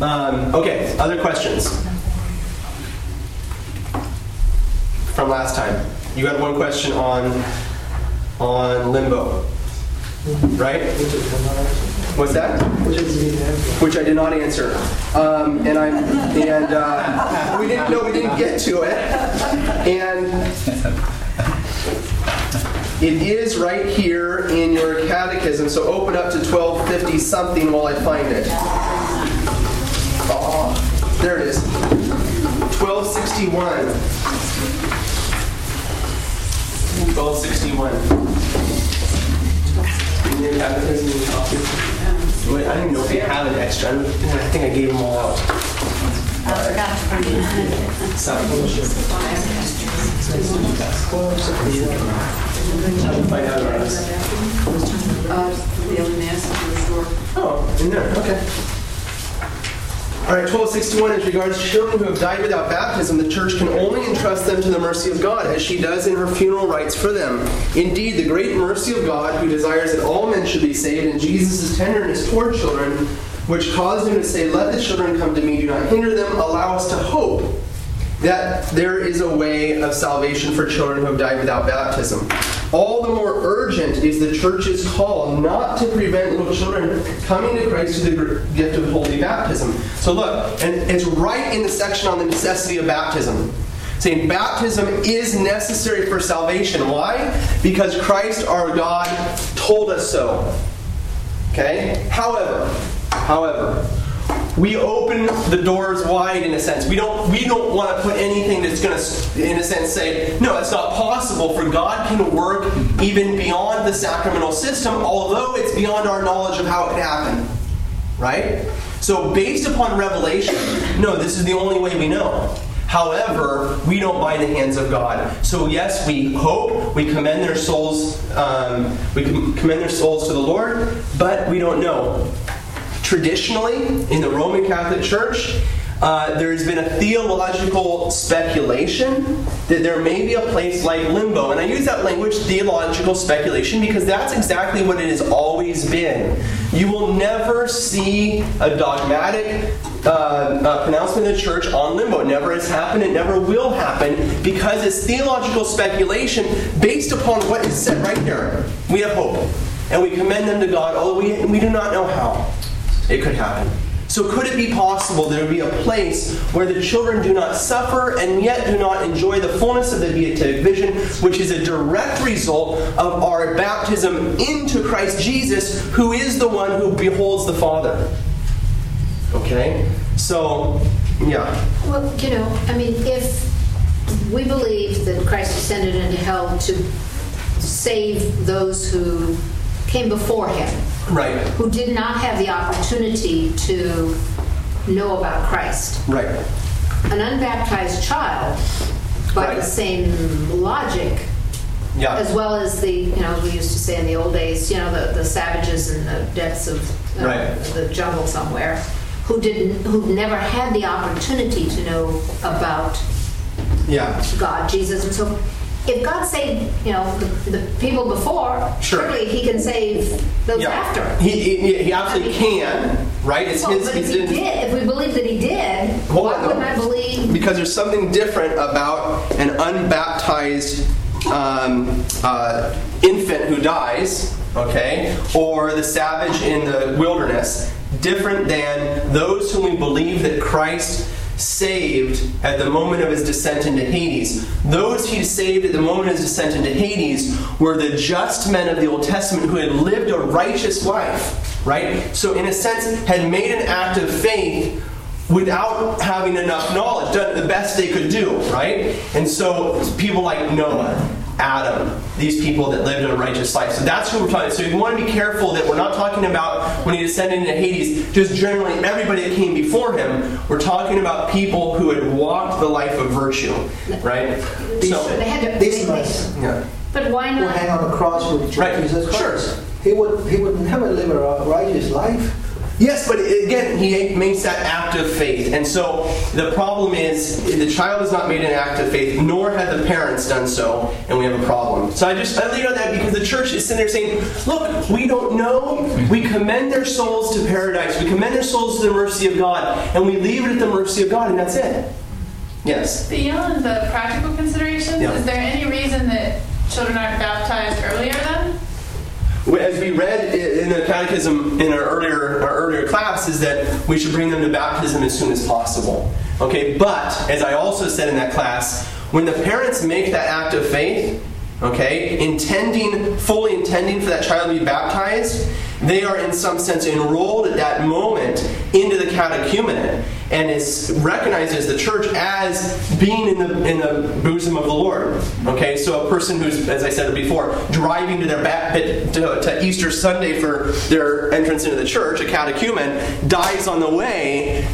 Um, okay, other questions from last time? You had one question on on limbo, right? What's that? Which I did not answer, um, and I'm and uh, we didn't know we didn't get to it, and it is right here in your catechism. So open up to 1250 something while I find it. There it is. 1261. 1261. In your catechism, you copy. Wait, I don't even know if you have an extra. I I think I gave them all out. I forgot to bring it. Sorry. Find out about us. Uh, the only message was short. Oh, in there, okay. All right, 1261, as regards children who have died without baptism, the church can only entrust them to the mercy of God, as she does in her funeral rites for them. Indeed, the great mercy of God, who desires that all men should be saved, and Jesus' tenderness toward children, which caused him to say, Let the children come to me, do not hinder them, allow us to hope that there is a way of salvation for children who have died without baptism. All the more urgent is the church's call not to prevent little children coming to Christ through the gift of holy baptism. So look, and it's right in the section on the necessity of baptism. Saying baptism is necessary for salvation. Why? Because Christ our God told us so. Okay? However, however, we open the doors wide in a sense. We don't we don't want to put anything that's going to in a sense say no, it's not possible for God can work even beyond the sacramental system although it's beyond our knowledge of how it happened. Right? So based upon revelation, no, this is the only way we know. However, we don't bind the hands of God. So yes, we hope, we commend their souls, um, we com- commend their souls to the Lord, but we don't know traditionally in the Roman Catholic Church, uh, there's been a theological speculation that there may be a place like limbo. And I use that language, theological speculation, because that's exactly what it has always been. You will never see a dogmatic uh, uh, pronouncement of the church on limbo. It never has happened, it never will happen, because it's theological speculation based upon what is said right here. We have hope. And we commend them to God, although we, we do not know how it could happen. So, could it be possible there would be a place where the children do not suffer and yet do not enjoy the fullness of the beatific vision, which is a direct result of our baptism into Christ Jesus, who is the one who beholds the Father? Okay? So, yeah. Well, you know, I mean, if we believe that Christ descended into hell to save those who came before him, Right. who did not have the opportunity to know about Christ. Right. An unbaptized child, by Right. the same logic, Yeah. as well as the, you know, we used to say in the old days, you know, the, the savages in the depths of uh, Right. the jungle somewhere, who didn't, who never had the opportunity to know about Yeah. God, Jesus, and so if God saved, you know, the, the people before, Sure. surely He can save those Yeah. after. He, he, he absolutely can, right? It's Well, his. but if He did, if we believe that He did, Hold why on, wouldn't I believe? Because there's something different about an unbaptized um, uh, infant who dies, okay, or the savage in the wilderness, different than those whom we believe that Christ saved at the moment of his descent into Hades. Those he saved at the moment of his descent into Hades were the just men of the Old Testament who had lived a righteous life, right? So, in a sense, had made an act of faith without having enough knowledge, done the best they could do, right? And so people like Noah, Adam, these people that lived a righteous life. So that's who we're talking. So you want to be careful that we're not talking about when he descended into Hades, just generally everybody that came before him. We're talking about people who had walked the life of virtue, right? So, They had to, This they- they- yeah. but why will not? hang on the cross with Right, Jesus sure. He would he would never live a righteous life. Yes, but again, he makes that act of faith. And so the problem is the child has not made an act of faith, nor have the parents done so, and we have a problem. So I just I leave on that because the church is sitting there saying, look, we don't know. We commend their souls to paradise. We commend their souls to the mercy of God, and we leave it at the mercy of God, and that's it. Yes. Beyond the practical considerations, Yeah. is there any reason that children aren't baptized earlier then? As we read in the catechism in our earlier our earlier class, is that we should bring them to baptism as soon as possible. Okay, but as I also said in that class, when the parents make that act of faith, okay, intending fully intending for that child to be baptized, they are in some sense enrolled at that moment into the catechumenate and is recognized as the church as being in the in the bosom of the Lord. Okay, so a person who's, as I said before, driving to their back to, to Easter Sunday for their entrance into the church, a catechumen, dies on the way.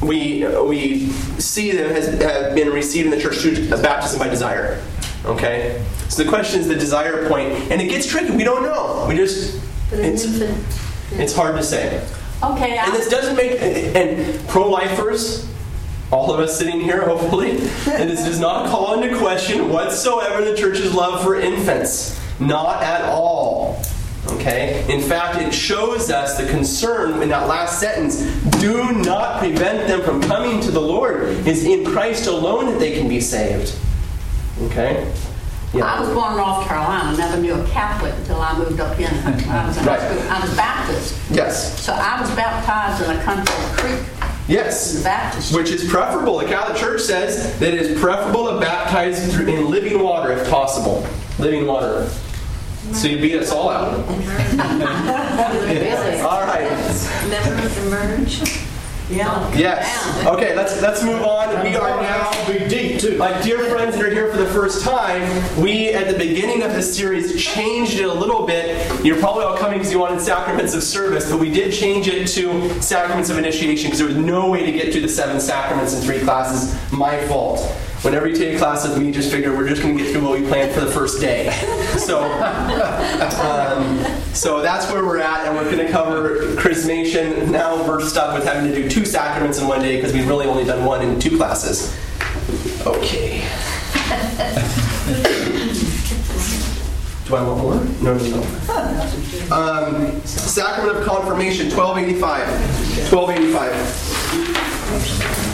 We we see them has have been received in the church through baptism by desire. Okay, so the question is the desire point, and it gets tricky. We don't know. We just But an it's, infant. it's hard to say. Okay, And I, this doesn't make, and pro lifers, all of us sitting here, hopefully, and this does not call into question whatsoever the church's love for infants. Not at all. Okay? In fact, it shows us the concern in that last sentence do not prevent them from coming to the Lord. It's in Christ alone that they can be saved. Okay? I was born in North Carolina, never knew a Catholic until I moved up here. I was in Right. I was Baptist. Yes. So I was baptized in a country creek, Yes. Baptist. Which is preferable. The Catholic Church says that it is preferable to baptize through, in living water if possible. Living water. So you beat us all out. All right. Never emerge. Yeah. Yes. Okay, let's let's move on. We are now deep too. my dear friends that are here for the first time, we at the beginning of this series changed it a little bit. You're probably all coming because you wanted sacraments of service, but we did change it to sacraments of initiation because there was no way to get through the seven sacraments in three classes. My fault. Whenever you take a class with me, just figure we're just going to get through what we planned for the first day. So, um, so that's where we're at, and we're going to cover chrismation. Now we're stuck with having to do two sacraments in one day because we've really only done one in two classes. Okay. Do I want more? No, no, no. Um, Sacrament of Confirmation, 1285. 1285.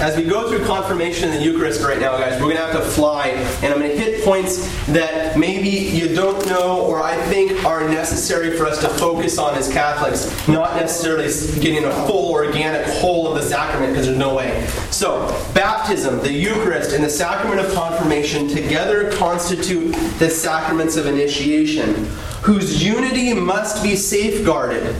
As we go through confirmation in the Eucharist right now, guys, we're going to have to fly, and I'm going to hit points that maybe you don't know or I think are necessary for us to focus on as Catholics, not necessarily getting a full organic whole of the sacrament because there's no way. So, baptism, the Eucharist, and the sacrament of confirmation together constitute the sacraments of initiation, whose unity must be safeguarded.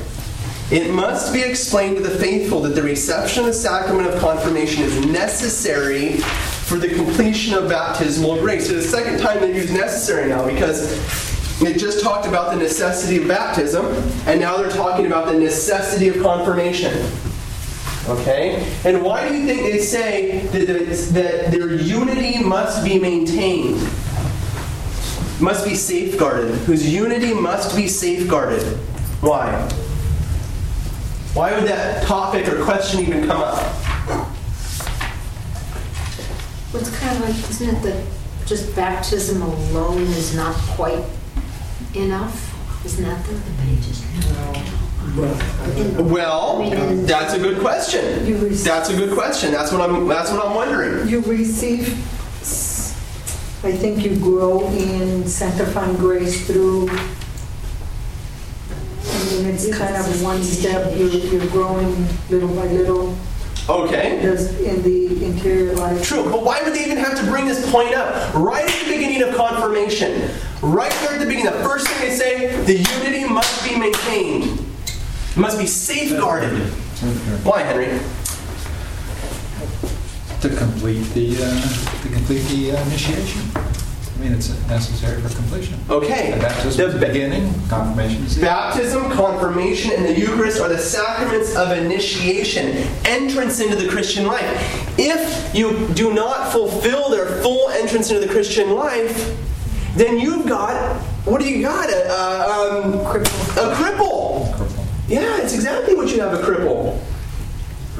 It must be explained to the faithful that the reception of the sacrament of confirmation is necessary for the completion of baptismal grace. So the second time they use necessary now because they just talked about the necessity of baptism, and now they're talking about the necessity of confirmation. Okay? And why do you think they say that, that, that their unity must be maintained? Must be safeguarded. Whose unity must be safeguarded. Why? Why would that topic or question even come up? Well, it's kind of like, isn't it that just baptism alone is not quite enough? Isn't that the, the pages? Well, that's a good question. That's a good question. That's what I'm. That's what I'm wondering. You receive, I think you grow in sanctifying grace through, I mean, it's kind of one step, you're, you're growing little by little, Okay. just in the interior life. True, but why would they even have to bring this point up right at the beginning of confirmation? Right there at the beginning, the first thing they say, the unity must be maintained. It must be safeguarded. Why, Henry? To complete the, uh, to complete the uh, initiation. I mean, it's necessary for completion. Okay. And baptism is The the beginning, confirmation is the end. Baptism, confirmation, and the Eucharist are the sacraments of initiation, entrance into the Christian life. If you do not fulfill their full entrance into the Christian life, then you've got what do you got? A, a, um, a cripple. Yeah, it's exactly what you have a cripple.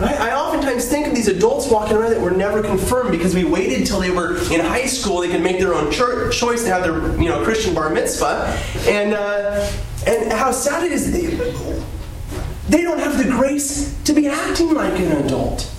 Right? I oftentimes think of these adults walking around that were never confirmed because we waited till they were in high school. They could make their own choice to have their you know Christian bar mitzvah, and uh, and how sad it is. They, they don't have the grace to be acting like an adult.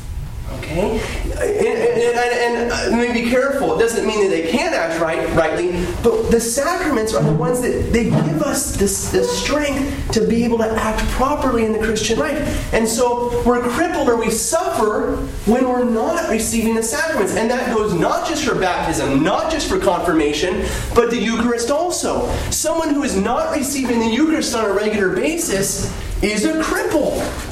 Okay, and, and, and, and uh, be careful. It doesn't mean that they can't act right, rightly, but the sacraments are the ones that they give us this, this strength to be able to act properly in the Christian life. And so we're crippled or we suffer when we're not receiving the sacraments, and that goes not just for baptism, not just for confirmation, but the Eucharist also. Someone who is not receiving the Eucharist on a regular basis is a cripple.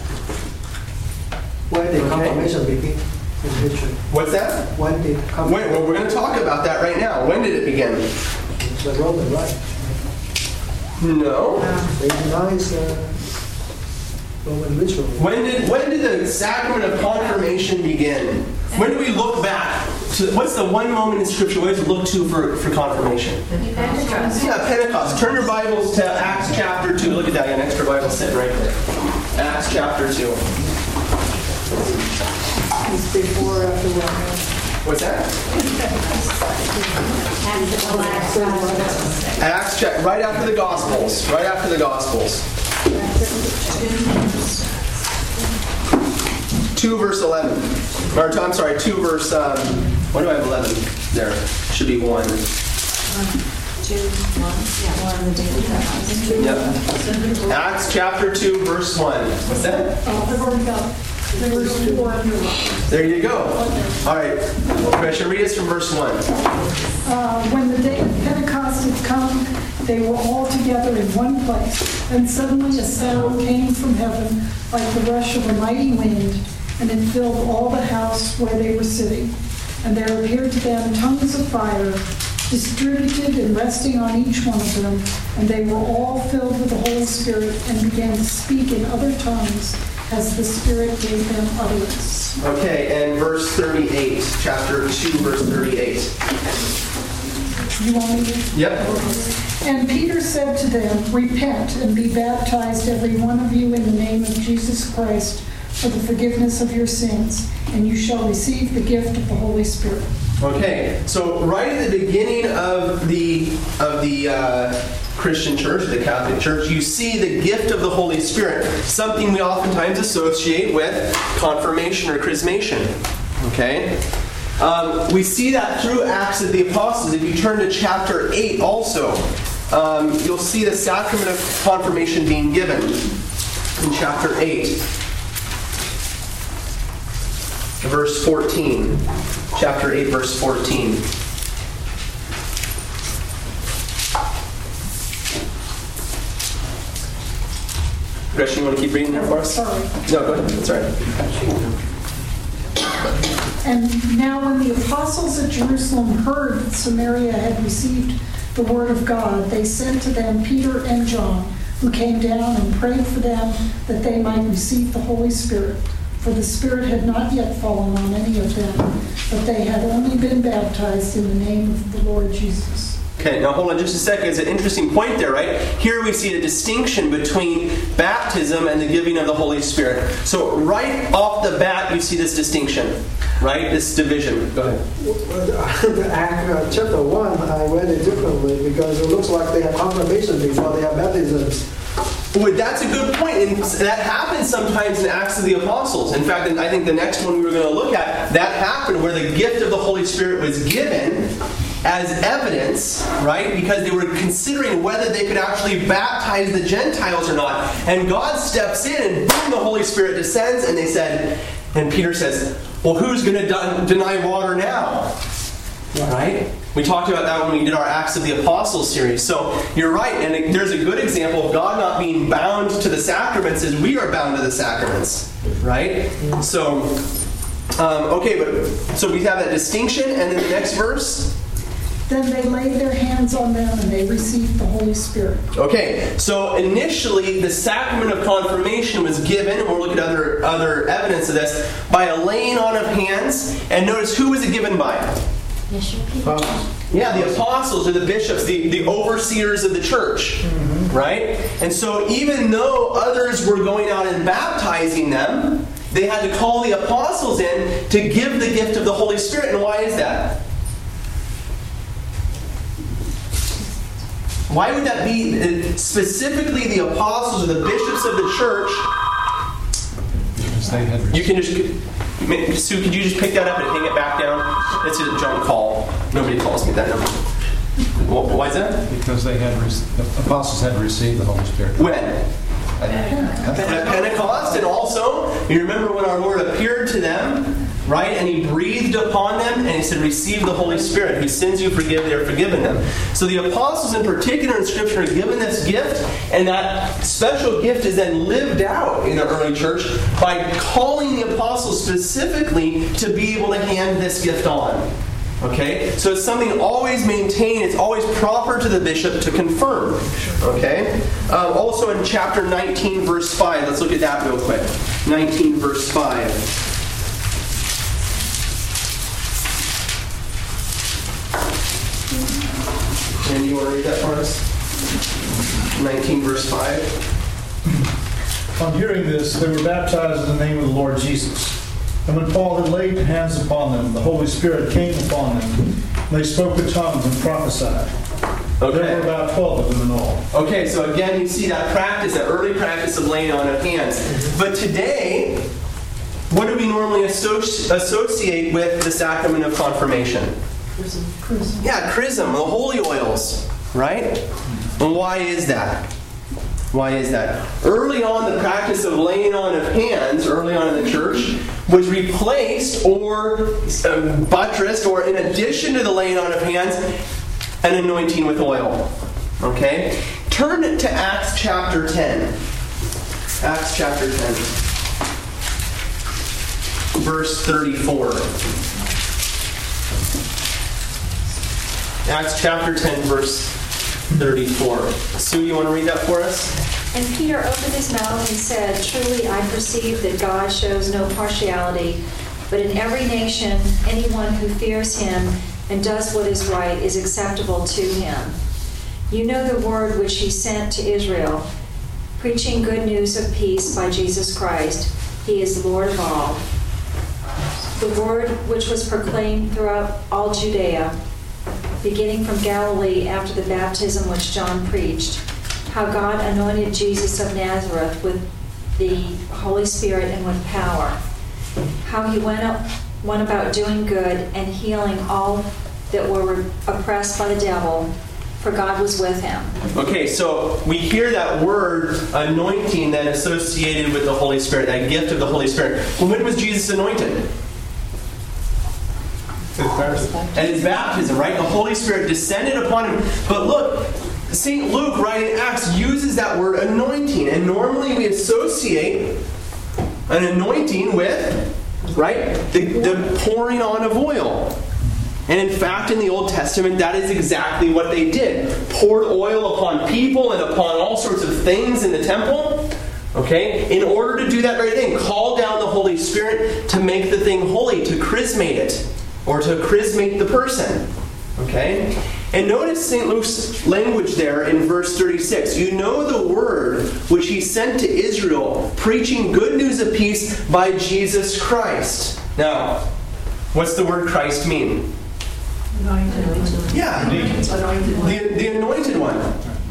When did confirmation begin in history? What's that? When did Wait, confirmation? well, we're going to talk about that right now. When did it begin? It's the Roman, right? No. They denies uh, Roman ritual. When did when did the sacrament of confirmation begin? When do we look back? To, what's the one moment in Scripture we always look to for, for confirmation? Yeah, Pentecost. Turn your Bibles to Acts chapter 2. Look at that. You got an extra Bible sitting right there. Acts chapter 2. It's before or after what? What's that? Acts chapter right after the Gospels. Right after the Gospels. 2 verse 11. Or, I'm sorry, 2 verse, um, what do I have 11? There. Should be 1. One, two, one. Yeah. One and two. Yep. Acts chapter 2, verse 1. What's that? There you go. All right. Commissioner, read us from verse 1. Uh, When the day of Pentecost had come, they were all together in one place. And suddenly a sound came from heaven like the rush of a mighty wind, and it filled all the house where they were sitting. And there appeared to them tongues of fire, distributed and resting on each one of them. And they were all filled with the Holy Spirit and began to speak in other tongues as the Spirit gave them utterance. Okay, and verse 38. Chapter 2, verse 38. You want me to? Yep. And Peter said to them, Repent and be baptized, every one of you, in the name of Jesus Christ, for the forgiveness of your sins, and you shall receive the gift of the Holy Spirit. Okay, so right at the beginning of the of the uh, Christian Church, the Catholic Church, you see the gift of the Holy Spirit, something we oftentimes associate with confirmation or chrismation. Okay, um, we see that through Acts of the Apostles. If you turn to chapter eight, also, um, you'll see the sacrament of confirmation being given in chapter eight. Verse 14. Chapter 8, verse 14. Gretchen, you want to keep reading there for us? Sorry. No, go ahead. That's right. And now when the apostles at Jerusalem heard that Samaria had received the word of God, they sent to them Peter and John, who came down and prayed for them that they might receive the Holy Spirit. For the Spirit had not yet fallen on any of them, but they had only been baptized in the name of the Lord Jesus. Okay, now hold on just a second. It's an interesting point there, right? Here we see a distinction between baptism and the giving of the Holy Spirit. So, right off the bat, you see this distinction, right? This division. Go ahead. The Act uh, chapter 1, I read it differently because it looks like they have confirmation before they have baptisms. That's a good point, and that happens sometimes in Acts of the Apostles. In fact, I think the next one we were going to look at, that happened where the gift of the Holy Spirit was given as evidence, right? Because they were considering whether they could actually baptize the Gentiles or not. And God steps in, and boom, the Holy Spirit descends, and they said, and Peter says, Well, who's going to deny water now? Right? We talked about that when we did our Acts of the Apostles series. So you're right, and there's a good example of God not being bound to the sacraments as we are bound to the sacraments. Right? So, um, okay, but so we have that distinction, and then the next verse. then they laid their hands on them and they received the Holy Spirit. Okay, so initially the sacrament of confirmation was given, and we'll look at other other evidence of this, by a laying on of hands. And notice who was it given by? Yeah, the apostles or the bishops, the, the overseers of the church. Right? And so even though others were going out and baptizing them, they had to call the apostles in to give the gift of the Holy Spirit. And why is that? Why would that be uh, specifically the apostles or the bishops of the church? Because they had You can just, Sue, could you just pick that up and hang it back down? It's a junk call. Nobody calls me that number. Wh- Why is that? because they had rec- the apostles had received the Holy Spirit. When? At Pentecost, and also, you remember when our Lord appeared to them, right? And he breathed upon them, and he said, Receive the Holy Spirit. Whose sins you forgive, they are forgiven them. So the apostles, in particular, in Scripture, are given this gift, and that special gift is then lived out in the early church by calling the apostles specifically to be able to hand this gift on. Okay? So it's something always maintained, it's always proper to the bishop to confirm. Okay? Um, also in chapter 19, verse 5, let's look at that real quick. 19, verse 5. And you want to read that for us? 19, verse 5. On hearing this, they were baptized in the name of the Lord Jesus. And when Paul had laid hands upon them, the Holy Spirit came upon them. And they spoke with tongues and prophesied. There were Okay. about 12 of them in all. Okay, so again, you see that practice, that early practice of laying on of hands. But today, what do we normally associ- associate with the sacrament of confirmation? Yeah, chrism, the holy oils, right? And why is that? Why is that? Early on, the practice of laying on of hands, early on in the church, was replaced or um, buttressed, or in addition to the laying on of hands, an anointing with oil. Okay? Turn to Acts chapter 10. Acts chapter 10, verse 34. Acts chapter 10, verse 34. Sue, you want to read that for us? And Peter opened his mouth and said, Truly I perceive that God shows no partiality, but in every nation anyone who fears him and does what is right is acceptable to him. You know the word which he sent to Israel, preaching good news of peace by Jesus Christ. He is Lord of all. The word which was proclaimed throughout all Judea, beginning from Galilee after the baptism which John preached, how God anointed Jesus of Nazareth with the Holy Spirit and with power, how he went up, went about doing good and healing all that were oppressed by the devil, for God was with him. Okay, so we hear that word anointing then associated with the Holy Spirit, that gift of the Holy Spirit. When was Jesus anointed? At his baptism, right? The Holy Spirit descended upon him. But look, St. Luke, writing Acts, uses that word anointing. And normally we associate an anointing with, right, the, the pouring on of oil. And in fact, in the Old Testament, that is exactly what they did. Poured oil upon people and upon all sorts of things in the temple. Okay? In order to do that very thing, call down the Holy Spirit to make the thing holy, to chrismate it, or to chrismate the person. Okay? And notice St. Luke's language there in verse 36. You know the word which he sent to Israel, preaching good news of peace by Jesus Christ. Now, what's the word Christ mean? Yeah. The, the anointed one.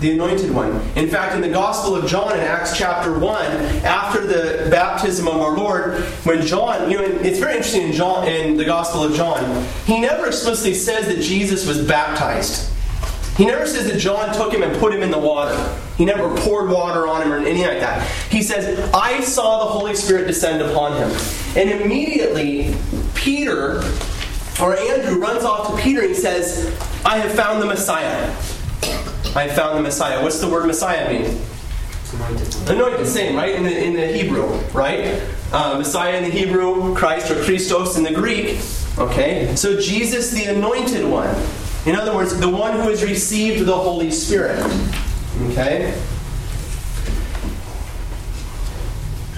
The anointed one. In fact, in the Gospel of John in Acts chapter 1, after the baptism of our Lord, when John, you know, it's very interesting in John in the Gospel of John, he never explicitly says that Jesus was baptized. He never says that John took him and put him in the water. He never poured water on him or anything like that. He says, I saw the Holy Spirit descend upon him. And immediately, Peter or Andrew runs off to Peter and he says, I have found the Messiah. I found the Messiah. What's the word Messiah mean? Anointed. Anointed, same, right? In the, in the Hebrew, right? Uh, Messiah in the Hebrew, Christ or Christos in the Greek. Okay? So Jesus, the anointed one. In other words, the one who has received the Holy Spirit. Okay?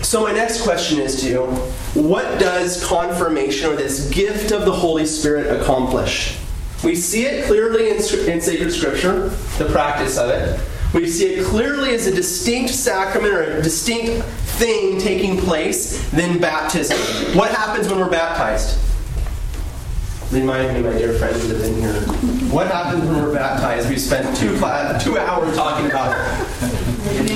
So, my next question is to you what does confirmation or this gift of the Holy Spirit accomplish? We see it clearly in, in sacred scripture, the practice of it. We see it clearly as a distinct sacrament or a distinct thing taking place than baptism. What happens when we're baptized? Remind me, my dear friends that have been here. What happens when we're baptized? We spent two, class, two hours talking about it.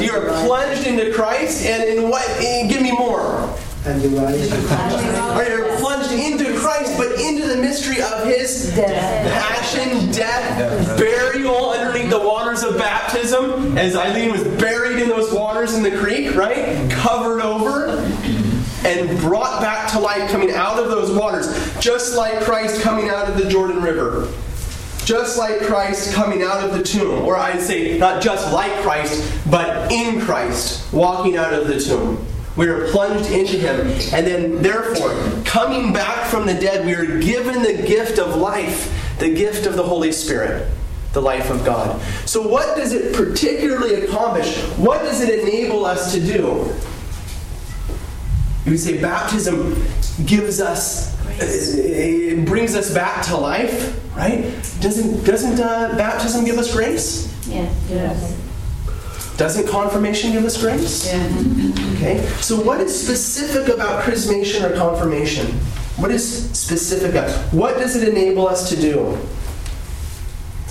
You are plunged into Christ, and in what? Eh, give me more. And you rise. Or you're plunged into Christ, but into the mystery of His death. passion, death, burial underneath the waters of baptism, as Eileen was buried in those waters in the creek, right? Covered over and brought back to life coming out of those waters, just like Christ coming out of the Jordan River. Just like Christ coming out of the tomb, or I'd say not just like Christ, but in Christ, walking out of the tomb. We are plunged into Him. And then, therefore, coming back from the dead, we are given the gift of life, the gift of the Holy Spirit, the life of God. So, what does it particularly accomplish? What does it enable us to do? You would say baptism gives us, it brings us back to life, right? Doesn't doesn't uh, baptism give us grace? Yeah. Yes. Doesn't confirmation give us grace? Yeah. Okay. So what is specific about chrismation or confirmation? What is specific? About, what does it enable us to do?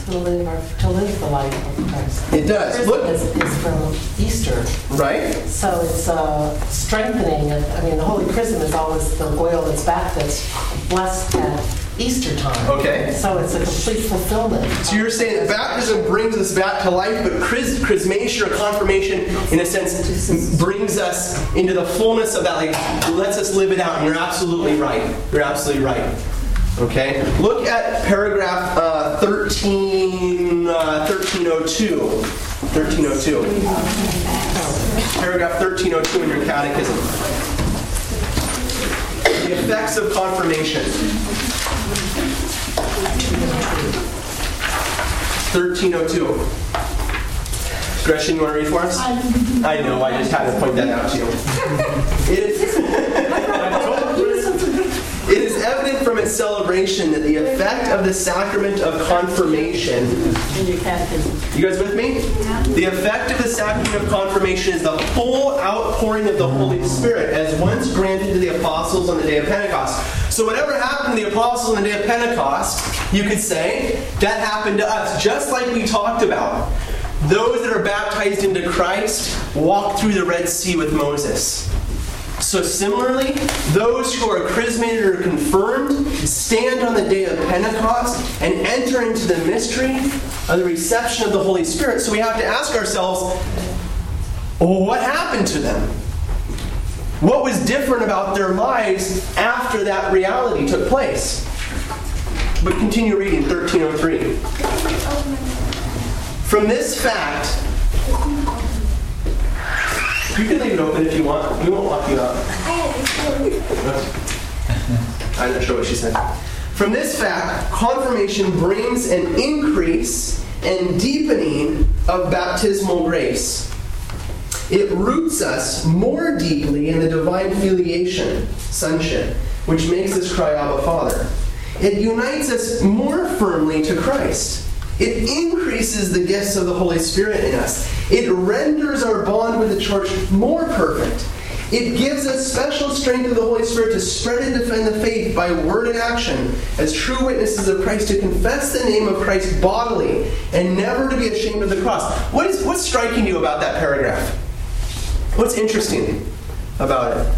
To live, our, to live the life of Christ. It does. Christmas Look, is, is from Easter, right? so it's uh, strengthening. I mean, the Holy Chrism is always the oil that's back that's blessed at Easter time. Okay. So it's a complete fulfillment. So you're saying that baptism brings us back to life, but chris- chrismation or confirmation, in a sense, brings us into the fullness of that. Like, lets us live it out. And you're absolutely right. You're absolutely right. Okay? Look at paragraph uh, 13, uh, 1302. 1302. Paragraph 1302 in your catechism. The effects of confirmation. 1302. Gretchen, you want to read for us? I know, I just had to point that out to you. It is, it is evident from its celebration that the effect of the sacrament of confirmation. In your catechism. You guys with me? The effect of the sacrament of confirmation is the full outpouring of the Holy Spirit as once granted to the apostles on the day of Pentecost. So, whatever happened to the apostles on the day of Pentecost, you could say that happened to us, just like we talked about. Those that are baptized into Christ walk through the Red Sea with Moses. So, similarly, those who are chrismated or confirmed stand on the day of Pentecost and enter into the mystery of the reception of the Holy Spirit. So, we have to ask ourselves well, what happened to them? What was different about their lives after that reality took place? But continue reading 1303. From this fact, you can leave it open if you want. We won't lock you out. I'm not sure what she said. From this fact, confirmation brings an increase and deepening of baptismal grace. It roots us more deeply in the divine filiation, sonship, which makes us cry, Abba, Father. It unites us more firmly to Christ. It increases the gifts of the Holy Spirit in us. It renders our bond with the church more perfect. It gives us special strength of the Holy Spirit to spread and defend the faith by word and action as true witnesses of Christ, to confess the name of Christ bodily and never to be ashamed of the cross. What is, what's striking you about that paragraph? What's interesting about it?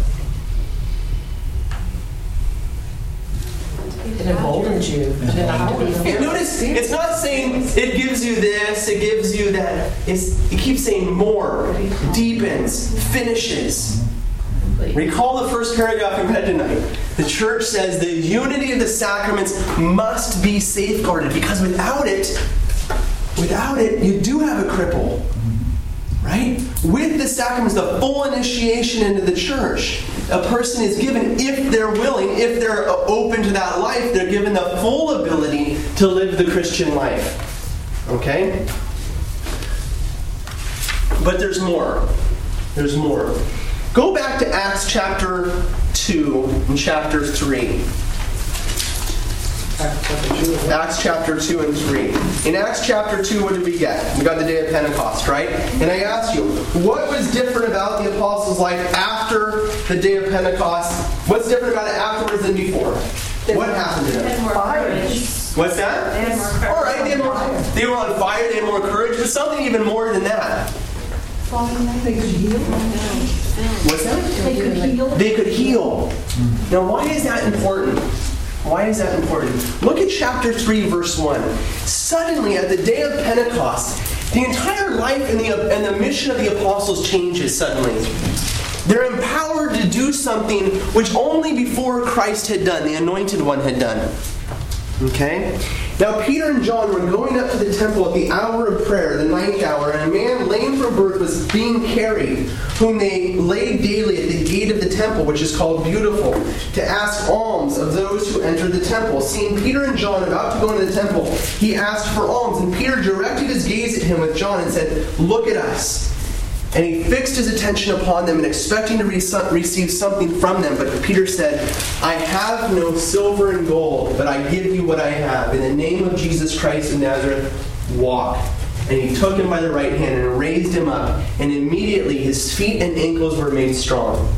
It emboldens you to not to be notice, it's not saying it gives you this, it gives you that. It's, it keeps saying more, deepens, finishes. Recall the first paragraph we read tonight. The church says the unity of the sacraments must be safeguarded because without it, without it, you do have a cripple. Right? With the sacraments, the full initiation into the church, a person is given, if they're willing, if they're open to that life, they're given the full ability to live the Christian life. Okay? But there's more. There's more. Go back to Acts chapter 2 and chapter 3. Acts chapter 2 and 3. In Acts chapter 2, what did we get? We got the day of Pentecost, right? And I asked you, what was different about the apostles' life after the day of Pentecost? What's different about it afterwards than before? What happened to them? What's that? They had more courage. All right, they, had more, they were on fire, they had more courage, but something even more than that. They could heal. What's that? They could heal. They could heal. Now, why is that important? Why is that important? Look at chapter 3, verse 1. Suddenly, at the day of Pentecost, the entire life and the, and the mission of the apostles changes suddenly. They're empowered to do something which only before Christ had done, the anointed one had done. Okay? Now, Peter and John were going up to the temple at the hour of prayer, the ninth hour, and a man lame from birth was being carried, whom they laid daily at the gate of the temple, which is called Beautiful, to ask alms of those who entered the temple. Seeing Peter and John about to go into the temple, he asked for alms, and Peter directed his gaze at him with John and said, Look at us. And he fixed his attention upon them and expecting to receive something from them. But Peter said, I have no silver and gold, but I give you what I have. In the name of Jesus Christ of Nazareth, walk. And he took him by the right hand and raised him up. And immediately his feet and ankles were made strong.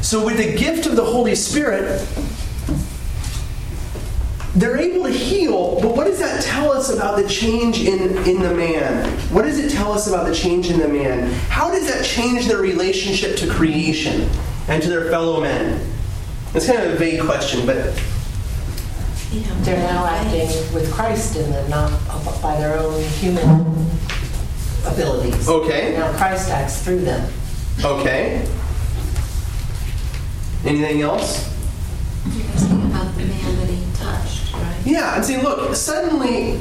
So, with the gift of the Holy Spirit, they're able to heal, but what does that tell us about the change in, in the man? What does it tell us about the change in the man? How does that change their relationship to creation and to their fellow men? It's kind of a vague question, but They're now acting with Christ in them, not by their own human abilities. Okay. Now Christ acts through them. okay. Anything else? About the man that he touched, right? Yeah, and see, look, suddenly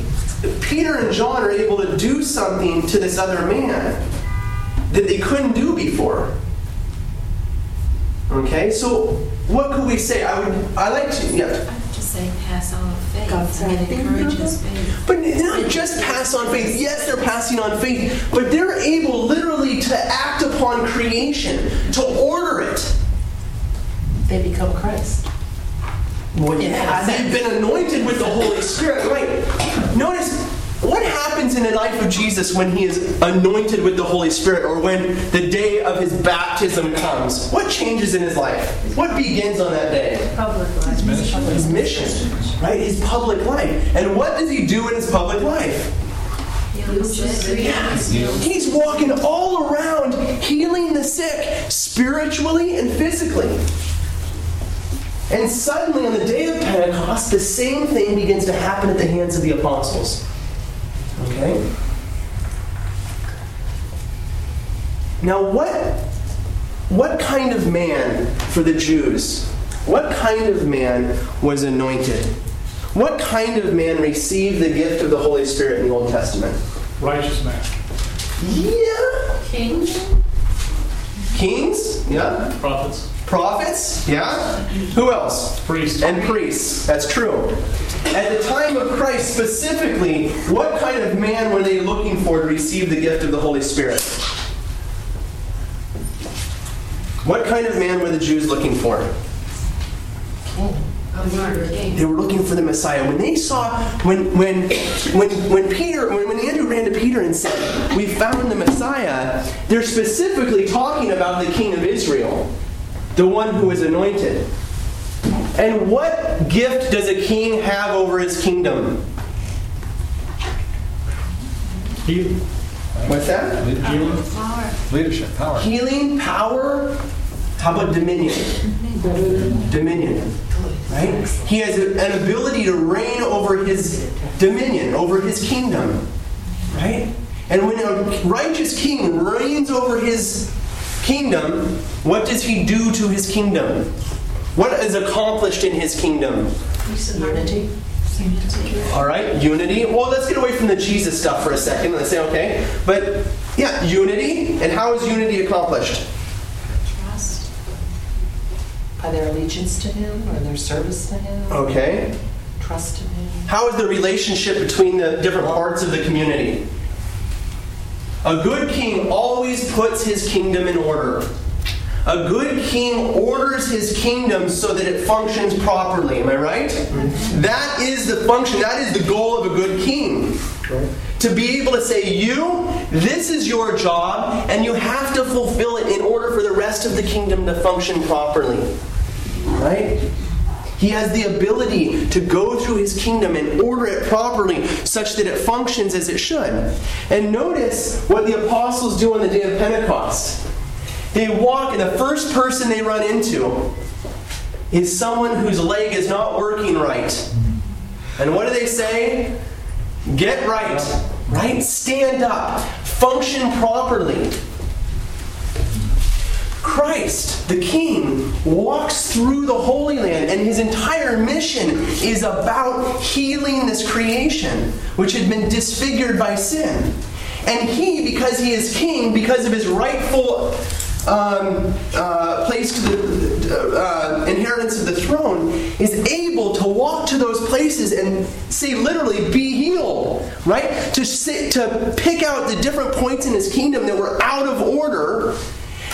Peter and John are able to do something to this other man that they couldn't do before. Okay, so what could we say? I would, I like to, yeah. I would just say pass on faith. God's I mean, acting encourage through his faith. But not just pass on faith. Yes, they're passing on faith, but they're able literally to act upon creation, to order it. They become Christ. Well, In yeah, that they've been anointed with the Holy Spirit. Right. Notice what happens in the life of Jesus when he is anointed with the Holy Spirit or when the day of his baptism comes. What changes in his life? What begins on that day? Public life. His mission, right? His public life. And what does he do in his public life? Heal the sick. Yes. He's walking all around healing the sick spiritually and physically. And suddenly, on the day of Pentecost, the same thing begins to happen at the hands of the apostles. Okay? Now, what, what kind of man for the Jews, what kind of man was anointed? What kind of man received the gift of the Holy Spirit in the Old Testament? Righteous man. Yeah. Kings? Kings? Yeah. Prophets. Prophets? Yeah. Who else? Priests. And priests. That's true. At the time of Christ specifically, what kind of man were they looking for to receive the gift of the Holy Spirit? What kind of man were the Jews looking for? They were looking for the Messiah. When they saw, when when when when Peter, when, when Andrew ran to Peter and said, "We found the Messiah," they're specifically talking about the King of Israel, the one who is anointed. And what gift does a king have over his kingdom? Heal. What's that? Leadership. Leadership, power. Healing, power. How about dominion? Dominion. Right? He has an ability to reign over his dominion, over his kingdom. Right? And when a righteous king reigns over his kingdom, what does he do to his kingdom? What is accomplished in his kingdom? Unity. All right, unity. Well, let's get away from the Jesus stuff for a second. Let's say, okay, but Yeah, unity. And how is unity accomplished? Trust. By their allegiance to Him or their service to Him. Okay. Trust in Him. How is the relationship between the different parts of the community? A good king always puts his kingdom in order. A good king orders his kingdom so that it functions properly. Am I right? That is the function, that is the goal of a good king. To be able to say, You, this is your job, and you have to fulfill it in order for the rest of the kingdom to function properly. Right? He has the ability to go through his kingdom and order it properly such that it functions as it should. And notice what the apostles do on the day of Pentecost. They walk, and the first person they run into is someone whose leg is not working right. And what do they say? Get right, right? Stand up, function properly. Christ, the King, walks through the Holy Land, and his entire mission is about healing this creation, which had been disfigured by sin. And he, because he is King, because of his rightful um, uh, place to the uh, inheritance of the throne, is able to walk to those places and say, literally, be healed, right? To, sit, to pick out the different points in his kingdom that were out of order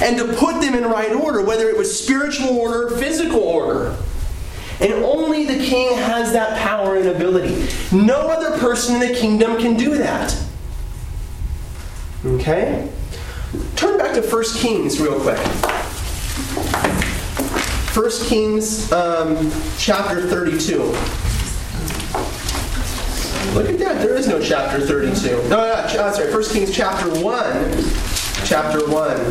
and to put them in right order, whether it was spiritual order, or physical order. And only the king has that power and ability. No other person in the kingdom can do that. Okay? Turn back to 1 Kings real quick. 1 Kings um, chapter 32. Look at that. There is no chapter 32. No, no, no sorry. 1 Kings chapter 1 chapter 1. 1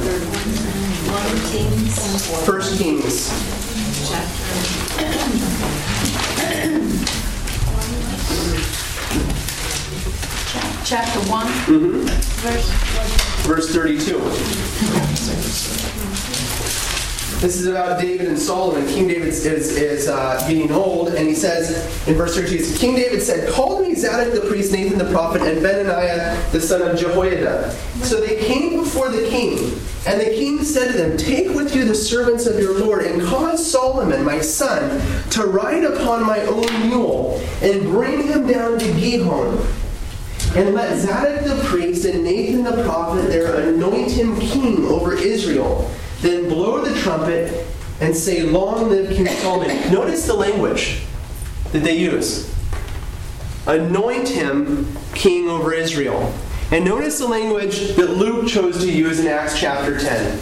Kings. 1 Kings. Chapter 1, Mm-hmm. verse Verse 32. This is about David and Solomon. King David is, is uh, getting old, and he says in verse 32, King David said, Call me Zadok the priest, Nathan the prophet, and Benaiah the son of Jehoiada. So they came before the king, and the king said to them, Take with you the servants of your Lord, and cause Solomon, my son, to ride upon my own mule, and bring him down to Gihon. And let Zadok the priest and Nathan the prophet there anoint him king over Israel. Then blow the trumpet and say, Long live King Solomon. Notice the language that they use. Anoint him king over Israel. And notice the language that Luke chose to use in Acts chapter 10.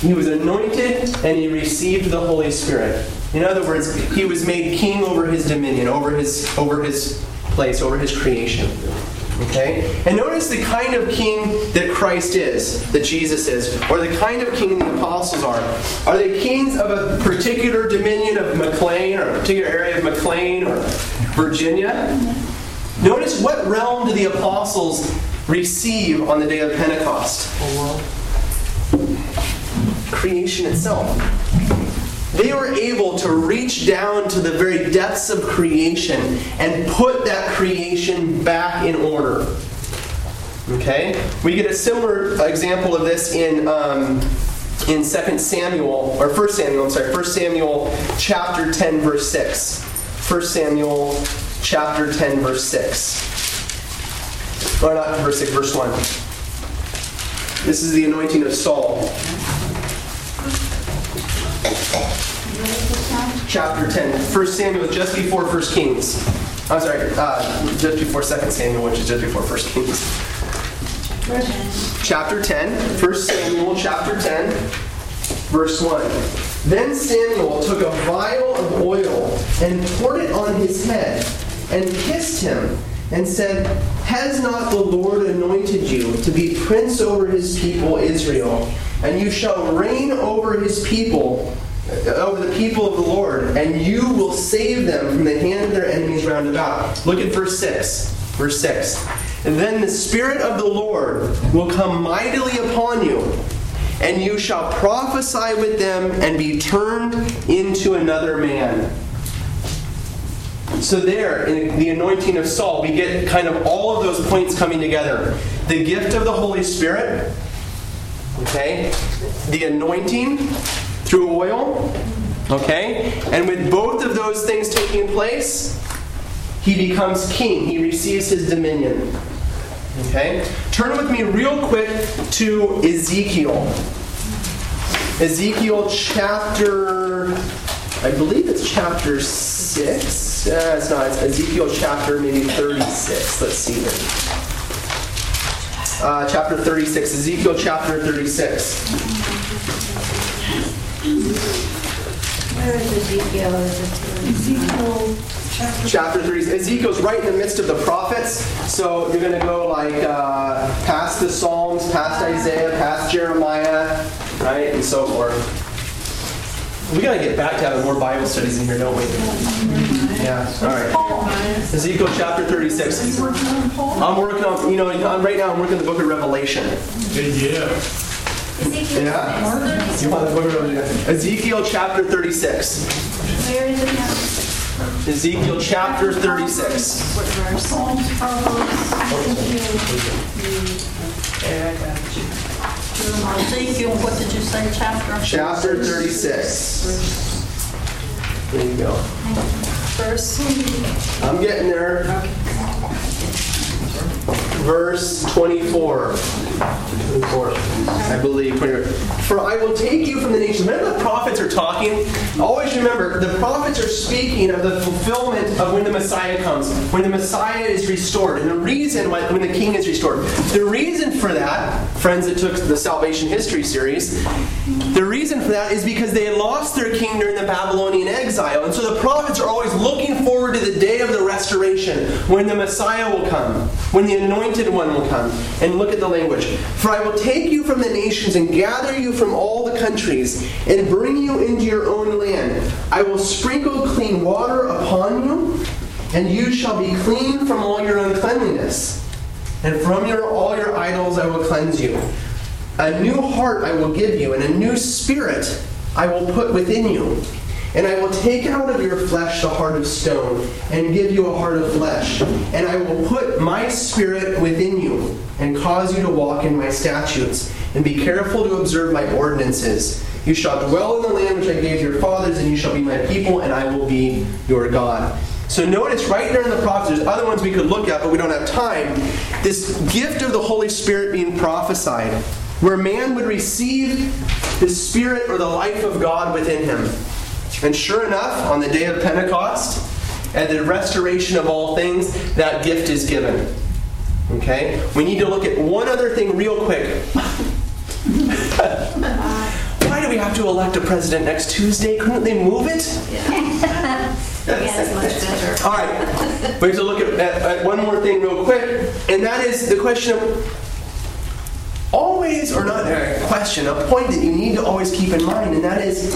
He was anointed and he received the Holy Spirit. In other words, he was made king over his dominion, over his, over his place, over his creation. Okay? And notice the kind of king that Christ is, that Jesus is, or the kind of king the apostles are. Are they kings of a particular dominion of McLean, or a particular area of McLean, or Virginia? Notice what realm do the apostles receive on the day of Pentecost? Creation itself. They were able to reach down to the very depths of creation and put that creation back in order. Okay? We get a similar example of this in um, in 2 Samuel, or 1 Samuel, I'm sorry, 1 Samuel chapter 10, verse 6. 1 Samuel chapter 10, verse 6. Or not verse 6, verse 1. This is the anointing of Saul. Chapter 10. 1 Samuel, just before 1 Kings. I'm sorry, uh, just before 2 Samuel, which is just before 1 Kings. Chapter 10, 1 Samuel chapter 10, verse 1. Then Samuel took a vial of oil and poured it on his head and kissed him and said, Has not the Lord anointed you to be prince over his people Israel? And you shall reign over his people, uh, over the people of the Lord, and you will save them from the hand of their enemies round about. Look at verse 6. Verse 6. And then the Spirit of the Lord will come mightily upon you, and you shall prophesy with them and be turned into another man. So, there, in the anointing of Saul, we get kind of all of those points coming together the gift of the Holy Spirit, okay, the anointing through oil, okay, and with both of those things taking place, he becomes king, he receives his dominion. Okay? Turn with me real quick to Ezekiel. Ezekiel chapter, I believe it's chapter 6. Uh, it's not. It's Ezekiel chapter maybe 36. Let's see here. Uh, chapter 36. Ezekiel chapter 36. Where is Ezekiel? Ezekiel chapter Chapter 3. Ezekiel's right in the midst of the prophets. So you're going to go like uh, past the Psalms, past Isaiah, past Jeremiah, right? And so forth. We got to get back to having more Bible studies in here, don't we? Yeah. All right. Ezekiel chapter 36. I'm working on, you know, I'm- right now I'm working on the book of Revelation. Yeah. Yeah. You want the book of Revelation? Ezekiel chapter 36. Where is it now? Ezekiel chapter 36. Psalms, Ezekiel, what did you say, chapter? Chapter 36. There you go. Verse, I'm getting there. Verse 24. 24, I believe. 24. For I will take you from the nations. Remember, the prophets are talking, always remember the prophets are speaking of the fulfillment of when the Messiah comes, when the Messiah is restored, and the reason why when the King is restored. The reason for that, friends that took the Salvation History series, the reason for that is because they lost their king during the Babylonian exile, and so the prophets are always looking forward to the day of the restoration, when the Messiah will come, when the Anointed One will come. And look at the language. For I will take you from the nations and gather you from all the countries and bring you into your own land. I will sprinkle clean water upon you, and you shall be clean from all your uncleanliness. And from your, all your idols I will cleanse you. A new heart I will give you, and a new spirit I will put within you. And I will take out of your flesh the heart of stone, and give you a heart of flesh. And I will put my spirit within you, and cause you to walk in my statutes, and be careful to observe my ordinances. You shall dwell in the land which I gave your fathers, and you shall be my people, and I will be your God. So notice right there in the prophets, there's other ones we could look at, but we don't have time. This gift of the Holy Spirit being prophesied, where man would receive the Spirit or the life of God within him. And sure enough, on the day of Pentecost, at the restoration of all things, that gift is given. Okay? We need to look at one other thing real quick. Why do we have to elect a president next Tuesday? Couldn't they move it? Yes, much better. All right. We have to look at, at, at one more thing real quick, and that is the question of always, or not a question, a point that you need to always keep in mind, and that is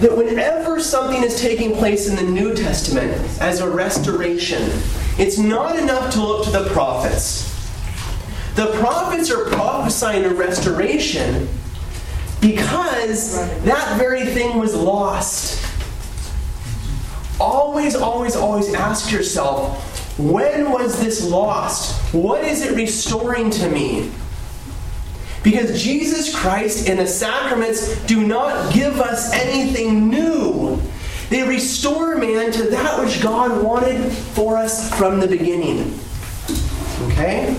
that whenever something is taking place in the New Testament as a restoration, it's not enough to look to the prophets. The prophets are prophesying a restoration because that very thing was lost. Always, always, always ask yourself when was this lost? What is it restoring to me? Because Jesus Christ and the sacraments do not give us anything new. They restore man to that which God wanted for us from the beginning. Okay?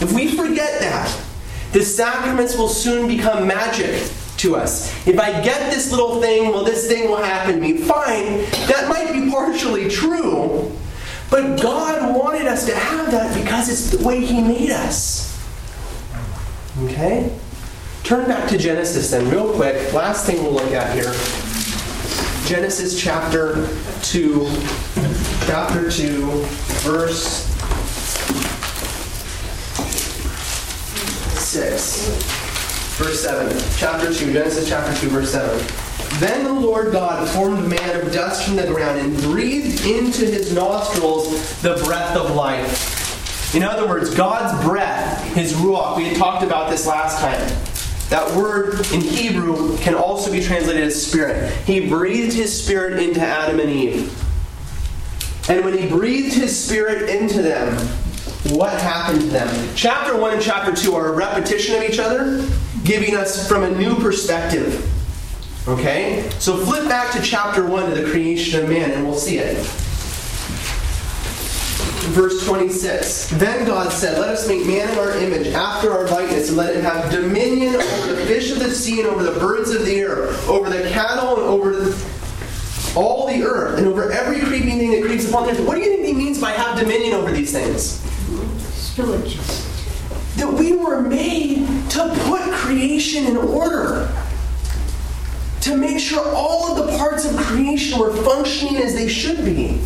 If we forget that, the sacraments will soon become magic to us. If I get this little thing, well, this thing will happen to me. Fine, that might be partially true, but God wanted us to have that because it's the way He made us. Okay? Turn back to Genesis then, real quick. Last thing we'll look at here Genesis chapter 2, chapter 2, verse 6. Verse 7. Chapter 2, Genesis chapter 2, verse 7. Then the Lord God formed man of dust from the ground and breathed into his nostrils the breath of life. In other words, God's breath, his ruach, we had talked about this last time. That word in Hebrew can also be translated as spirit. He breathed his spirit into Adam and Eve. And when he breathed his spirit into them, what happened to them? Chapter 1 and chapter 2 are a repetition of each other, giving us from a new perspective. Okay? So flip back to chapter 1 to the creation of man, and we'll see it. Verse 26. Then God said, Let us make man in our image, after our likeness, and let him have dominion over the fish of the sea, and over the birds of the air, over the cattle, and over the all the earth and over every creeping thing that creeps upon the earth. What do you think he means by have dominion over these things? That we were made to put creation in order. To make sure all of the parts of creation were functioning as they should be.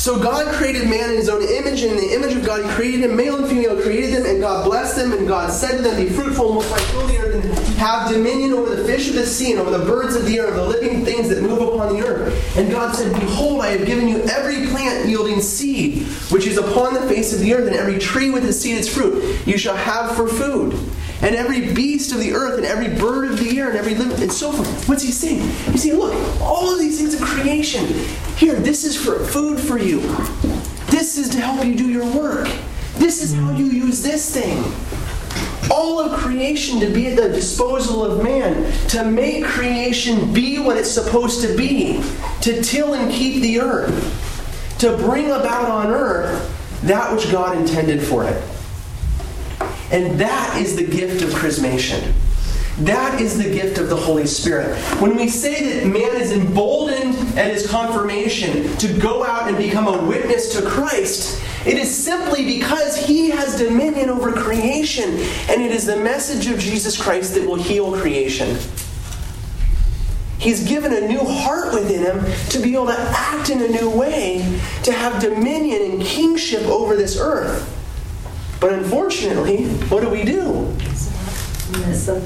So God created man in his own image, and in the image of God he created him, male and female created them, and God blessed them, and God said to them, Be fruitful and multiply, fill the earth, and have dominion over the fish of the sea, and over the birds of the air, and the living things that move upon the earth. And God said, Behold, I have given you every plant yielding seed, which is upon the face of the earth, and every tree with its seed its fruit, you shall have for food. And every beast of the earth, and every bird of the air, and every living, and so forth. What's he saying? He's saying, Look, all of these things of creation, here, this is for food for you. This is to help you do your work. This is how you use this thing. All of creation to be at the disposal of man, to make creation be what it's supposed to be, to till and keep the earth, to bring about on earth that which God intended for it. And that is the gift of chrismation. That is the gift of the Holy Spirit. When we say that man is emboldened at his confirmation to go out and become a witness to Christ, it is simply because he has dominion over creation, and it is the message of Jesus Christ that will heal creation. He's given a new heart within him to be able to act in a new way, to have dominion and kingship over this earth. But unfortunately, what do we do? Mess up.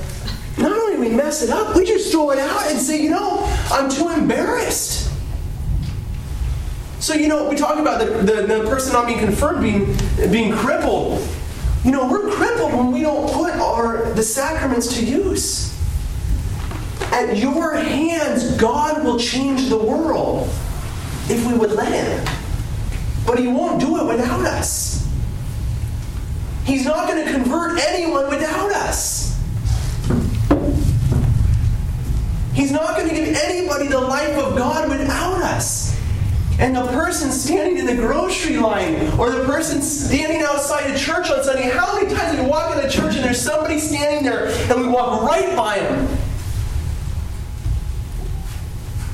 Not only do we mess it up, we just throw it out and say, you know, I'm too embarrassed. So, you know, we talk about the, the, the person not being confirmed being, being crippled. You know, we're crippled when we don't put our the sacraments to use. At your hands, God will change the world if we would let Him. But He won't do it without us. He's not going to convert anyone without us. He's not going to give anybody the life of God without us. And the person standing in the grocery line or the person standing outside a church on Sunday, how many times we walk into church and there's somebody standing there and we walk right by him?